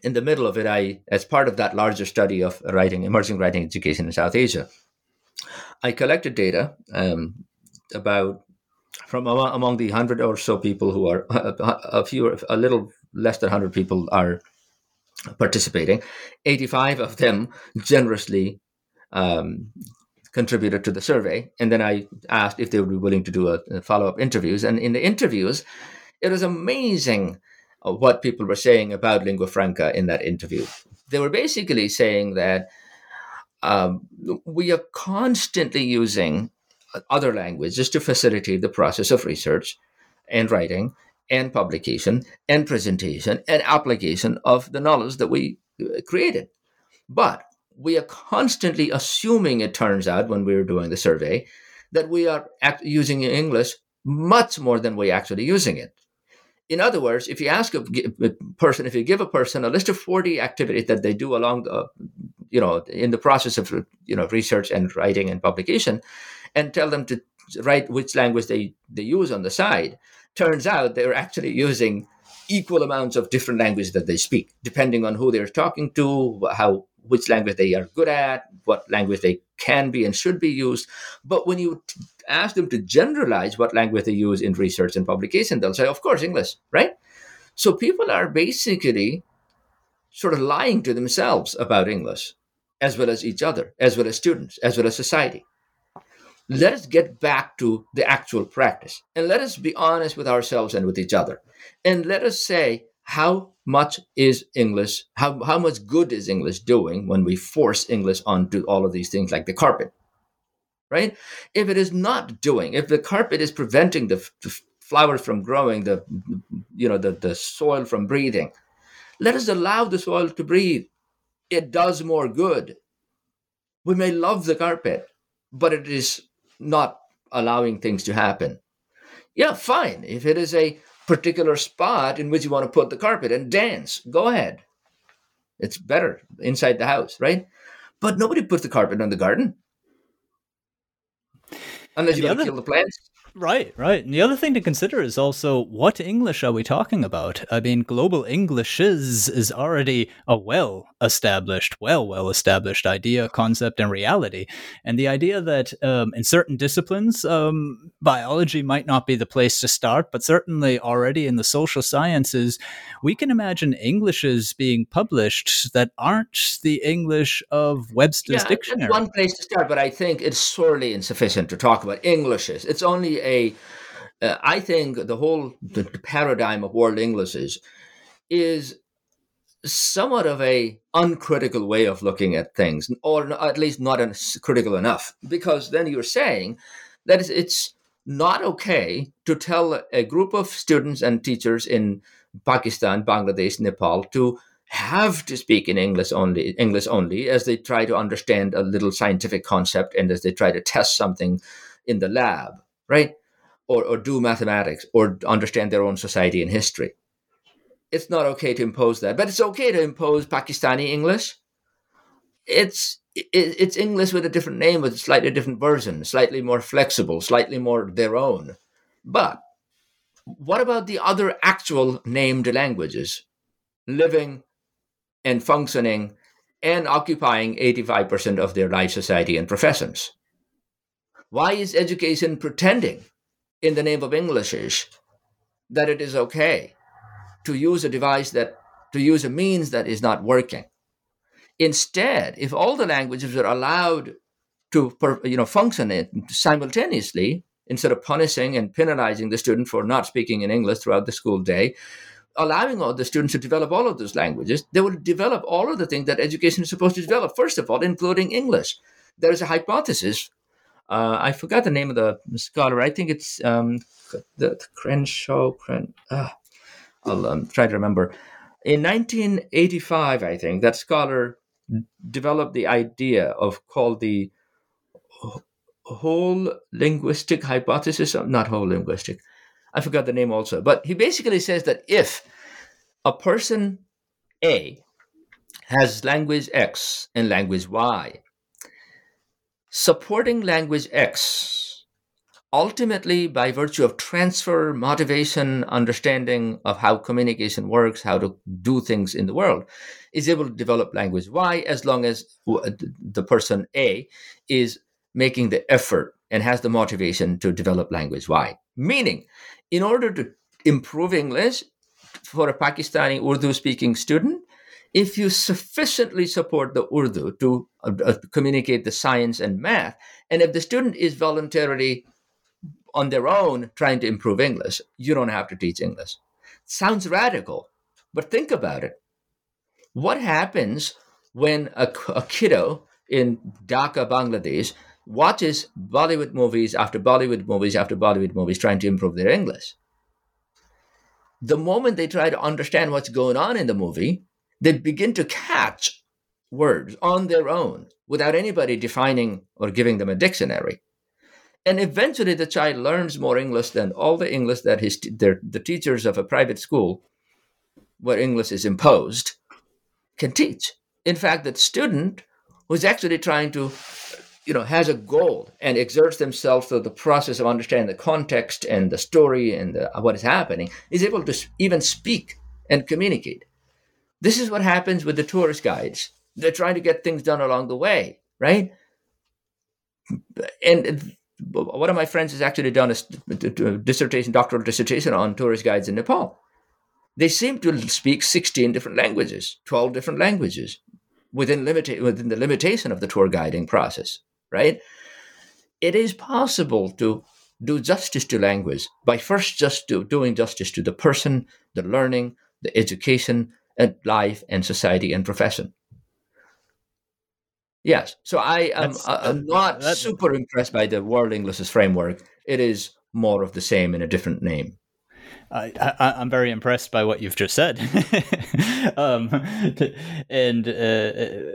Speaker 2: in the middle of it, I, as part of that larger study of writing, emerging writing education in South Asia, I collected data um, about from among, the hundred or so people who are a, few, a little less than hundred people are participating. 85 of them generously um, contributed to the survey. And then I asked if they would be willing to do a, a follow up interviews. And in the interviews, it was amazing uh, what people were saying about lingua franca in that interview. They were basically saying that um, we are constantly using other languages to facilitate the process of research and writing and publication and presentation and application of the knowledge that we uh, created. But we are constantly assuming, it turns out, when we are doing the survey, that we are act- using English much more than we're actually using it. In other words, if you ask a, a person, if you give a person a list of 40 activities that they do along the, you know, in the process of, you know, research and writing and publication, and tell them to write which language they, they use on the side, turns out they're actually using equal amounts of different languages that they speak, depending on who they're talking to, how which language they are good at, what language they can be and should be used. But when you t- ask them to generalize what language they use in research and publication, they'll say, of course, English, right? So people are basically sort of lying to themselves about English, as well as each other, as well as students, as well as society let us get back to the actual practice and let us be honest with ourselves and with each other and let us say how much is english how, how much good is english doing when we force english onto all of these things like the carpet right if it is not doing if the carpet is preventing the, the flowers from growing the you know the, the soil from breathing let us allow the soil to breathe it does more good we may love the carpet but it is not allowing things to happen. Yeah, fine. If it is a particular spot in which you want to put the carpet and dance, go ahead. It's better inside the house, right? But nobody puts the carpet on the garden. Unless you want to kill the plants.
Speaker 1: Right, right. And the other thing to consider is also what English are we talking about? I mean, global English is is already a well established, well, well established idea, concept, and reality. And the idea that um, in certain disciplines, um, biology might not be the place to start, but certainly already in the social sciences, we can imagine Englishes being published that aren't the English of Webster's
Speaker 2: yeah,
Speaker 1: dictionary.
Speaker 2: one place to start, but I think it's sorely insufficient to talk about Englishes. It's only a, uh, I think the whole the paradigm of world Englishes is somewhat of a uncritical way of looking at things, or at least not critical enough, because then you're saying that it's not okay to tell a group of students and teachers in Pakistan, Bangladesh, Nepal to have to speak in English only, English only, as they try to understand a little scientific concept and as they try to test something in the lab, right? Or, or do mathematics or understand their own society and history. It's not okay to impose that, but it's okay to impose Pakistani English. It's it, it's English with a different name, with a slightly different version, slightly more flexible, slightly more their own. But what about the other actual named languages living and functioning and occupying 85% of their life, society, and professions? Why is education pretending in the name of Englishish that it is okay to use a device that, to use a means that is not working? Instead, if all the languages are allowed to you know, function simultaneously, instead of punishing and penalizing the student for not speaking in English throughout the school day, allowing all the students to develop all of those languages, they will develop all of the things that education is supposed to develop, first of all, including English. There is a hypothesis. Uh, I forgot the name of the scholar. I think it's um, the, Crenshaw. Cren, uh, I'll um, try to remember. In 1985, I think that scholar developed the idea of called the whole linguistic hypothesis, not whole linguistic. I forgot the name also, but he basically says that if a person A has language X and language Y, supporting language X ultimately by virtue of transfer, motivation, understanding of how communication works, how to do things in the world, is able to develop language Y as long as uh, the person A is making the effort and has the motivation to develop language Y. Meaning, in order to improve English for a Pakistani Urdu speaking student, if you sufficiently support the Urdu to uh, uh, communicate the science and math, and if the student is voluntarily on their own trying to improve English. You don't have to teach English. Sounds radical, but think about it. What happens when a, a kiddo in Dhaka, Bangladesh, watches Bollywood movies after Bollywood movies after Bollywood movies trying to improve their English? The moment they try to understand what's going on in the movie, they begin to catch words on their own without anybody defining or giving them a dictionary. And eventually the child learns more english than all the english that his the teachers of a private school where english is imposed can teach. In fact that student who's actually trying to you know has a goal and exerts themselves through the process of understanding the context and the story and the, what is happening is able to even speak and communicate this is what happens with the tourist guides they're trying to get things done along the way right and one of my friends has actually done a dissertation, doctoral dissertation on tourist guides in Nepal. They seem to speak 16 different languages, 12 different languages within, limita- within the limitation of the tour guiding process, right? It is possible to do justice to language by first just do, doing justice to the person, the learning, the education, and life and society and profession. Yes. So I am uh, not super impressed by the World Englishes framework. It is more of the same in a different name.
Speaker 1: I, am very impressed by what you've just said, um, and uh, uh,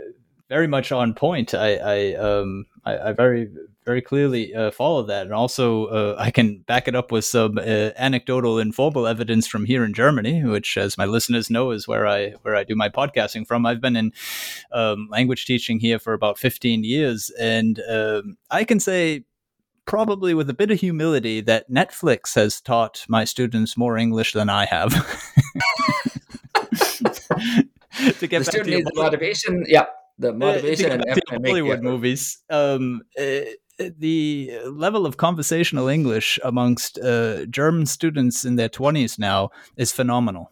Speaker 1: very much on point. I, I, um, I, I very very clearly uh, follow that, and also uh, I can back it up with some uh, anecdotal and formal evidence from here in Germany, which, as my listeners know, is where I where I do my podcasting from. I've been in um, language teaching here for about fifteen years, and um, I can say probably with a bit of humility that Netflix has taught my students more English than I have.
Speaker 2: to get the back to the motivation, yeah, the uh, motivation uh,
Speaker 1: and Hollywood movies. Um, uh, the level of conversational English amongst uh, German students in their 20s now is phenomenal.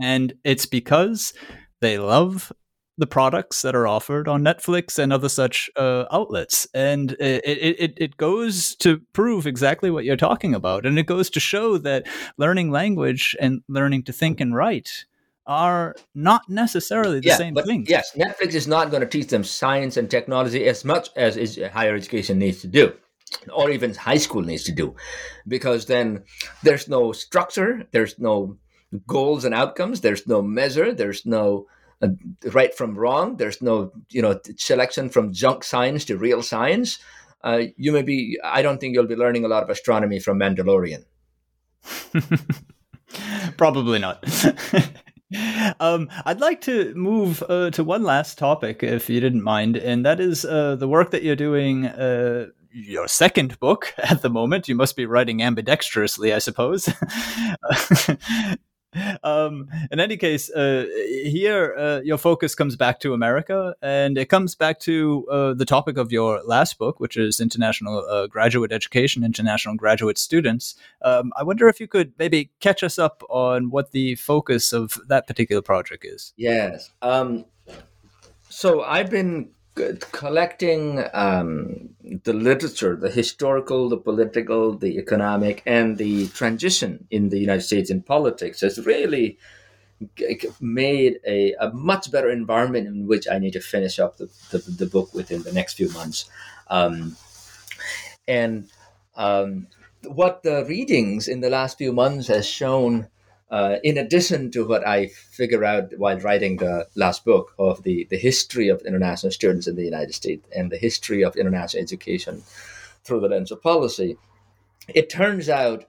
Speaker 1: And it's because they love the products that are offered on Netflix and other such uh, outlets. And it, it, it goes to prove exactly what you're talking about. And it goes to show that learning language and learning to think and write are not necessarily the yeah, same thing.
Speaker 2: Yes, Netflix is not going to teach them science and technology as much as is higher education needs to do, or even high school needs to do, because then there's no structure, there's no goals and outcomes. There's no measure. There's no uh, right from wrong. There's no you know selection from junk science to real science. Uh, you may be. I don't think you'll be learning a lot of astronomy from Mandalorian.
Speaker 1: Probably not. um, I'd like to move uh, to one last topic, if you didn't mind, and that is uh, the work that you're doing. Uh, your second book at the moment. You must be writing ambidextrously, I suppose. um, in any case, uh, here uh, your focus comes back to America, and it comes back to uh, the topic of your last book, which is international uh, graduate education, international graduate students. Um, I wonder if you could maybe catch us up on what the focus of that particular project is.
Speaker 2: Yes. Um, so I've been collecting um, the literature, the historical, the political, the economic, and the transition in the United States in politics has really made a, a much better environment in which I need to finish up the, the, the book within the next few months. Um, and um, what the readings in the last few months has shown uh, in addition to what I figure out while writing the last book of the, the history of international students in the United States and the history of international education through the lens of policy, it turns out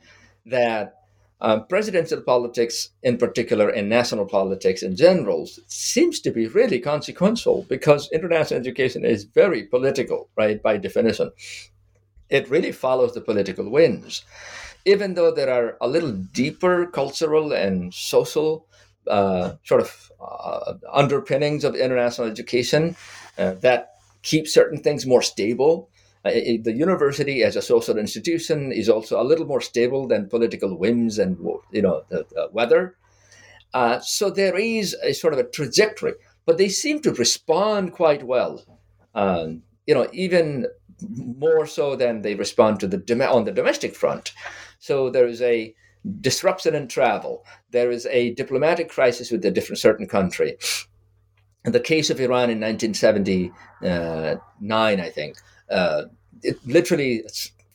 Speaker 2: that um, presidential politics in particular and national politics in general seems to be really consequential because international education is very political, right, by definition. It really follows the political winds even though there are a little deeper cultural and social uh, sort of uh, underpinnings of international education uh, that keep certain things more stable. Uh, the university as a social institution is also a little more stable than political whims and you know the, the weather. Uh, so there is a sort of a trajectory, but they seem to respond quite well. Um, you know, even more so than they respond to the on the domestic front. So there is a disruption in travel. There is a diplomatic crisis with a different certain country. In the case of Iran in 1979, I think, uh, it literally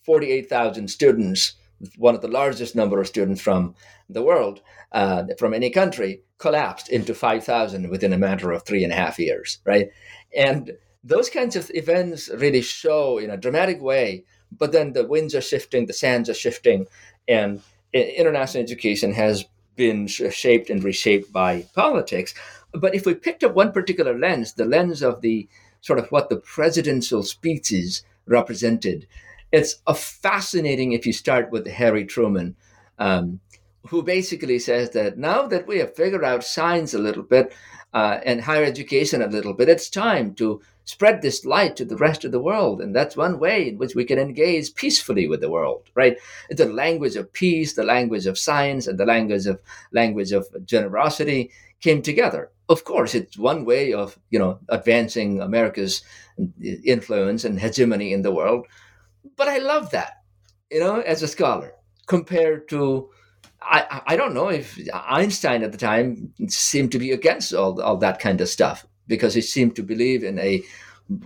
Speaker 2: 48,000 students, one of the largest number of students from the world, uh, from any country, collapsed into 5,000 within a matter of three and a half years, right? And those kinds of events really show in a dramatic way but then the winds are shifting, the sands are shifting, and international education has been shaped and reshaped by politics. But if we picked up one particular lens, the lens of the sort of what the presidential speeches represented, it's a fascinating if you start with Harry Truman, um, who basically says that now that we have figured out science a little bit uh, and higher education a little bit, it's time to spread this light to the rest of the world. And that's one way in which we can engage peacefully with the world, right? The language of peace, the language of science, and the language of language of generosity came together. Of course, it's one way of, you know, advancing America's influence and hegemony in the world. But I love that, you know, as a scholar, compared to I, I don't know if Einstein at the time seemed to be against all, all that kind of stuff because he seemed to believe in a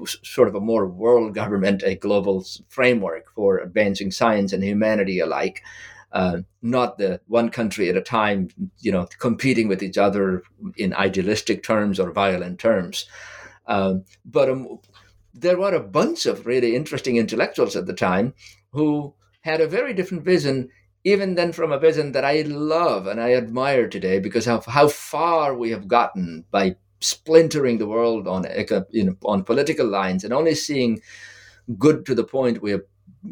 Speaker 2: sort of a more world government, a global framework for advancing science and humanity alike. Uh, not the one country at a time, you know, competing with each other in idealistic terms or violent terms. Um, but um, there were a bunch of really interesting intellectuals at the time who had a very different vision, even then from a vision that I love and I admire today because of how far we have gotten by splintering the world on you know, on political lines and only seeing good to the point we have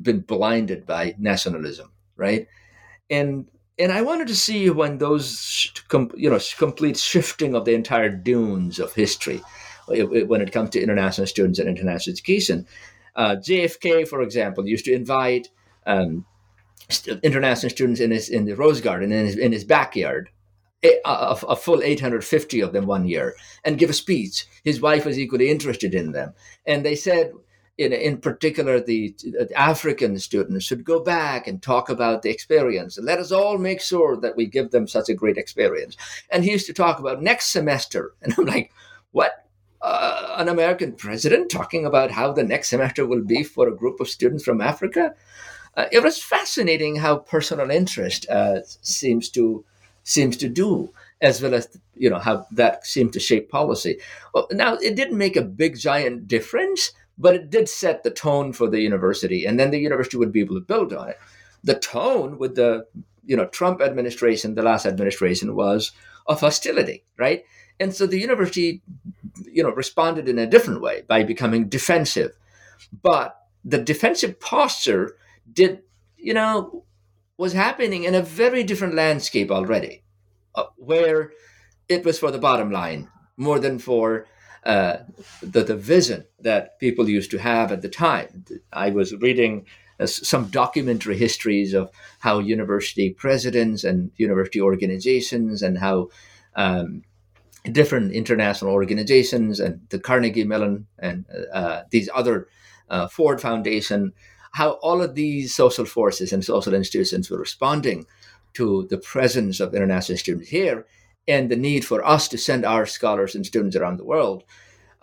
Speaker 2: been blinded by nationalism, right? And and I wanted to see when those you know complete shifting of the entire dunes of history when it comes to international students and international education. Uh, JFK, for example, used to invite um, international students in his in the Rose Garden in his, in his backyard a, a, full 850 of them one year and give a speech. His wife was equally interested in them. And they said, in, in particular, the, the African students should go back and talk about the experience. Let us all make sure that we give them such a great experience. And he used to talk about next semester. And I'm like, what? Uh, an American president talking about how the next semester will be for a group of students from Africa? Uh, it was fascinating how personal interest uh, seems to seems to do, as well as you know how that seemed to shape policy. Now it didn't make a big giant difference, but it did set the tone for the university, and then the university would be able to build on it. The tone with the you know Trump administration, the last administration, was of hostility, right? And so the university, you know, responded in a different way by becoming defensive. But the defensive posture did, you know, was happening in a very different landscape already, uh, where it was for the bottom line more than for uh, the, the vision that people used to have at the time. I was reading uh, some documentary histories of how university presidents and university organizations and how um, different international organizations and the Carnegie Mellon and uh, these other uh, Ford Foundation, how all of these social forces and social institutions were responding to the presence of international students here and the need for us to send our scholars and students around the world.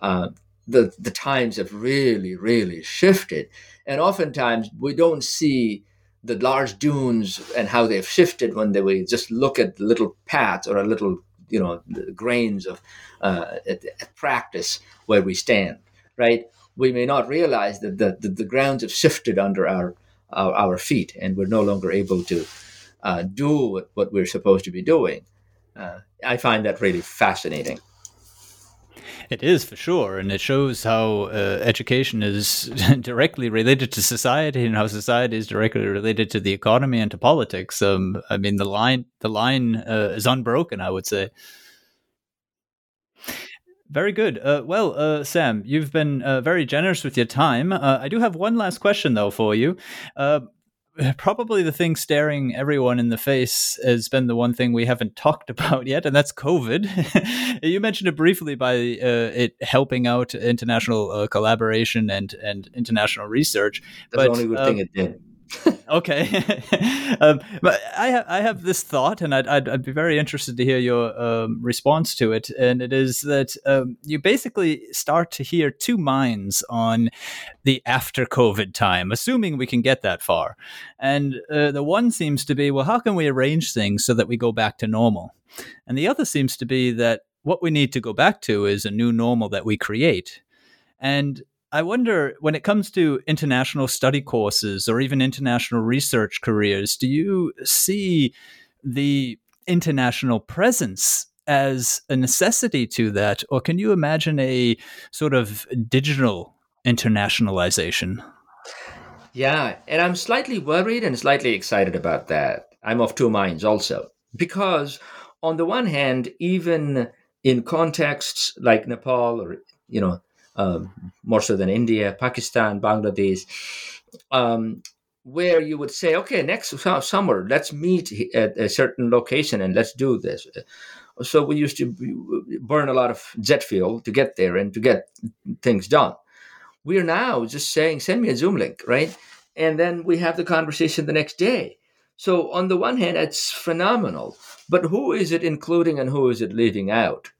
Speaker 2: Uh, the, the times have really, really shifted. And oftentimes we don't see the large dunes and how they've shifted when they, we just look at little paths or a little you know grains of uh, practice where we stand right we may not realize that the, the, the grounds have shifted under our, our, our feet and we're no longer able to uh, do what we're supposed to be doing uh, i find that really fascinating
Speaker 1: it is for sure, and it shows how uh, education is directly related to society, and how society is directly related to the economy and to politics. Um, I mean, the line the line uh, is unbroken. I would say. Very good. Uh, well, uh, Shyam, you've been uh, very generous with your time. Uh, I do have one last question, though, for you. Uh, probably the thing staring everyone in the face has been the one thing we haven't talked about yet, and that's COVID. you mentioned it briefly by uh, it helping out international uh, collaboration and and international research.
Speaker 2: That's but, the only good thing it did.
Speaker 1: Okay, um, but I ha- I have this thought, and I'd, I'd, I'd be very interested to hear your um, response to it. And it is that um, you basically start to hear two minds on the after COVID time, assuming we can get that far. And uh, the one seems to be, well, how can we arrange things so that we go back to normal? And the other seems to be that what we need to go back to is a new normal that we create. And I wonder when it comes to international study courses or even international research careers, do you see the international presence as a necessity to that? Or can you imagine a sort of digital internationalization?
Speaker 2: Yeah, and I'm slightly worried and slightly excited about that. I'm of two minds also. Because on the one hand, even in contexts like Nepal or you know um, more so than India, Pakistan, Bangladesh, um, where you would say, okay, next summer, let's meet at a certain location and let's do this. So we used to burn a lot of jet fuel to get there and to get things done. We are now just saying, send me a Zoom link, right? And then we have the conversation the next day. So on the one hand, it's phenomenal, but who is it including and who is it leaving out?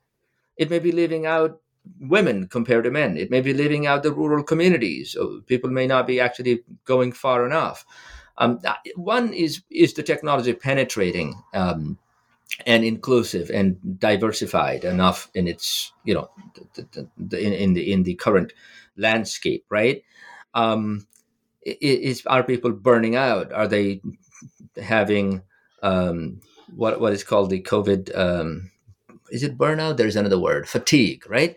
Speaker 2: It may be leaving out women compared to men. It may be leaving out the rural communities. So people may not be actually going far enough. Um, uh, one is is the technology penetrating um, and inclusive and diversified enough in its you know the, the, the, in, in, the in the current landscape, right? Um, is are people burning out? Are they having um, what what is called the COVID um, is it burnout? There's another word, fatigue, right?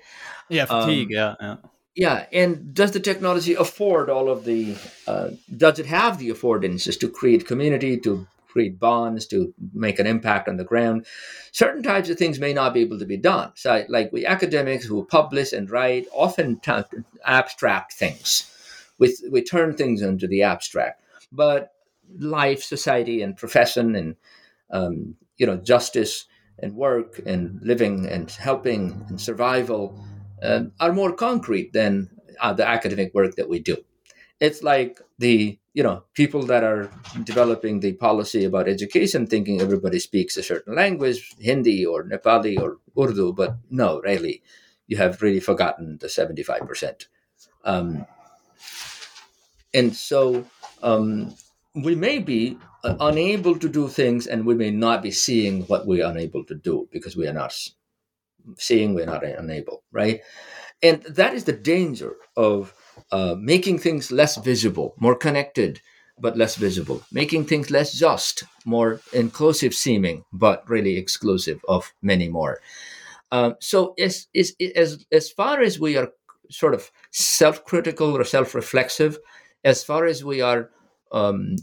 Speaker 1: Yeah, fatigue. Um, yeah, yeah.
Speaker 2: Yeah, and does the technology afford all of the? Uh, does it have the affordances to create community, to create bonds, to make an impact on the ground? Certain types of things may not be able to be done. So, like we academics who publish and write often t- abstract things. We we turn things into the abstract, but life, society, and profession, and um, you know, justice and work and living and helping and survival uh, are more concrete than uh, the academic work that we do. It's like the you know people that are developing the policy about education, thinking everybody speaks a certain language, Hindi or Nepali or Urdu, but no, really, you have really forgotten the seventy five percent. Um, and so um, we may be uh, unable to do things and we may not be seeing what we are unable to do because we are not seeing, we're not unable, right? And that is the danger of uh, making things less visible, more connected, but less visible, making things less just, more inclusive seeming, but really exclusive of many more. Um, so, as, as, as, as far as we are sort of self critical or self reflexive, as far as we are um,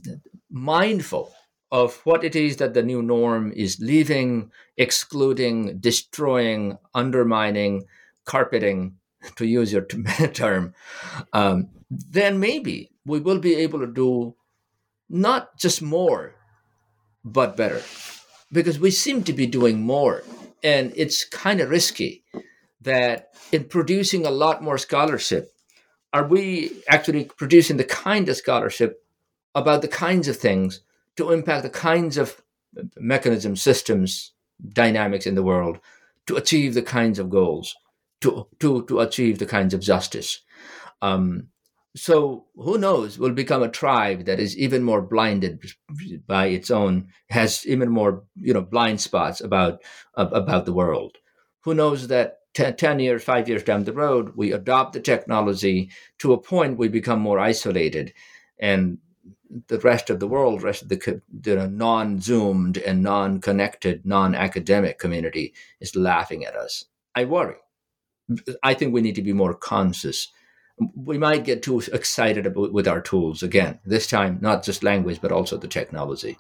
Speaker 2: mindful of what it is that the new norm is leaving, excluding, destroying, undermining, carpeting, to use your term, um, then maybe we will be able to do not just more, but better. Because we seem to be doing more. And it's kind of risky that in producing a lot more scholarship, are we actually producing the kind of scholarship about the kinds of things to impact the kinds of mechanisms, systems, dynamics in the world to achieve the kinds of goals, to, to, to achieve the kinds of justice. Um, so who knows? We'll become a tribe that is even more blinded by its own, has even more you know blind spots about about the world. Who knows that 10, 10 years, five years down the road, we adopt the technology to a point we become more isolated, and the rest of the world, rest of the, non-zoomed and non-connected, non-academic community is laughing at us. I worry. I think we need to be more conscious. We might get too excited about, with our tools again. This time, not just language, but also the technology.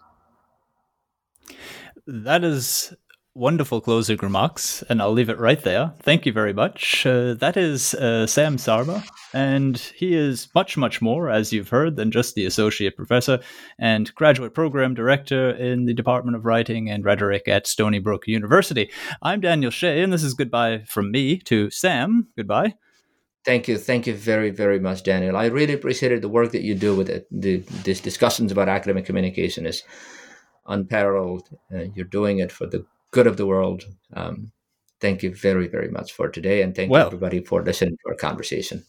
Speaker 1: That is wonderful closing remarks, and I'll leave it right there. Thank you very much. Uh, that is uh, Shyam Sharma, and he is much, much more, as you've heard, than just the associate professor and graduate program director in the Department of Writing and Rhetoric at Stony Brook University. I'm Daniel Shea, and this is goodbye from me to Shyam. Goodbye.
Speaker 2: Thank you. Thank you very, very much, Daniel. I really appreciated the work that you do with it. The, these discussions about academic communication is unparalleled. Uh, you're doing it for the good of the world. Um, thank you very, very much for today, and thank well, you everybody for listening to our conversation.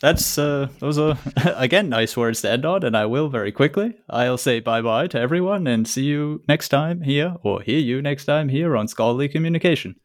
Speaker 1: That's uh, those are again nice words to end on, and I will very quickly. I'll say bye bye to everyone, and see you next time here, or hear you next time here on Scholarly Communication.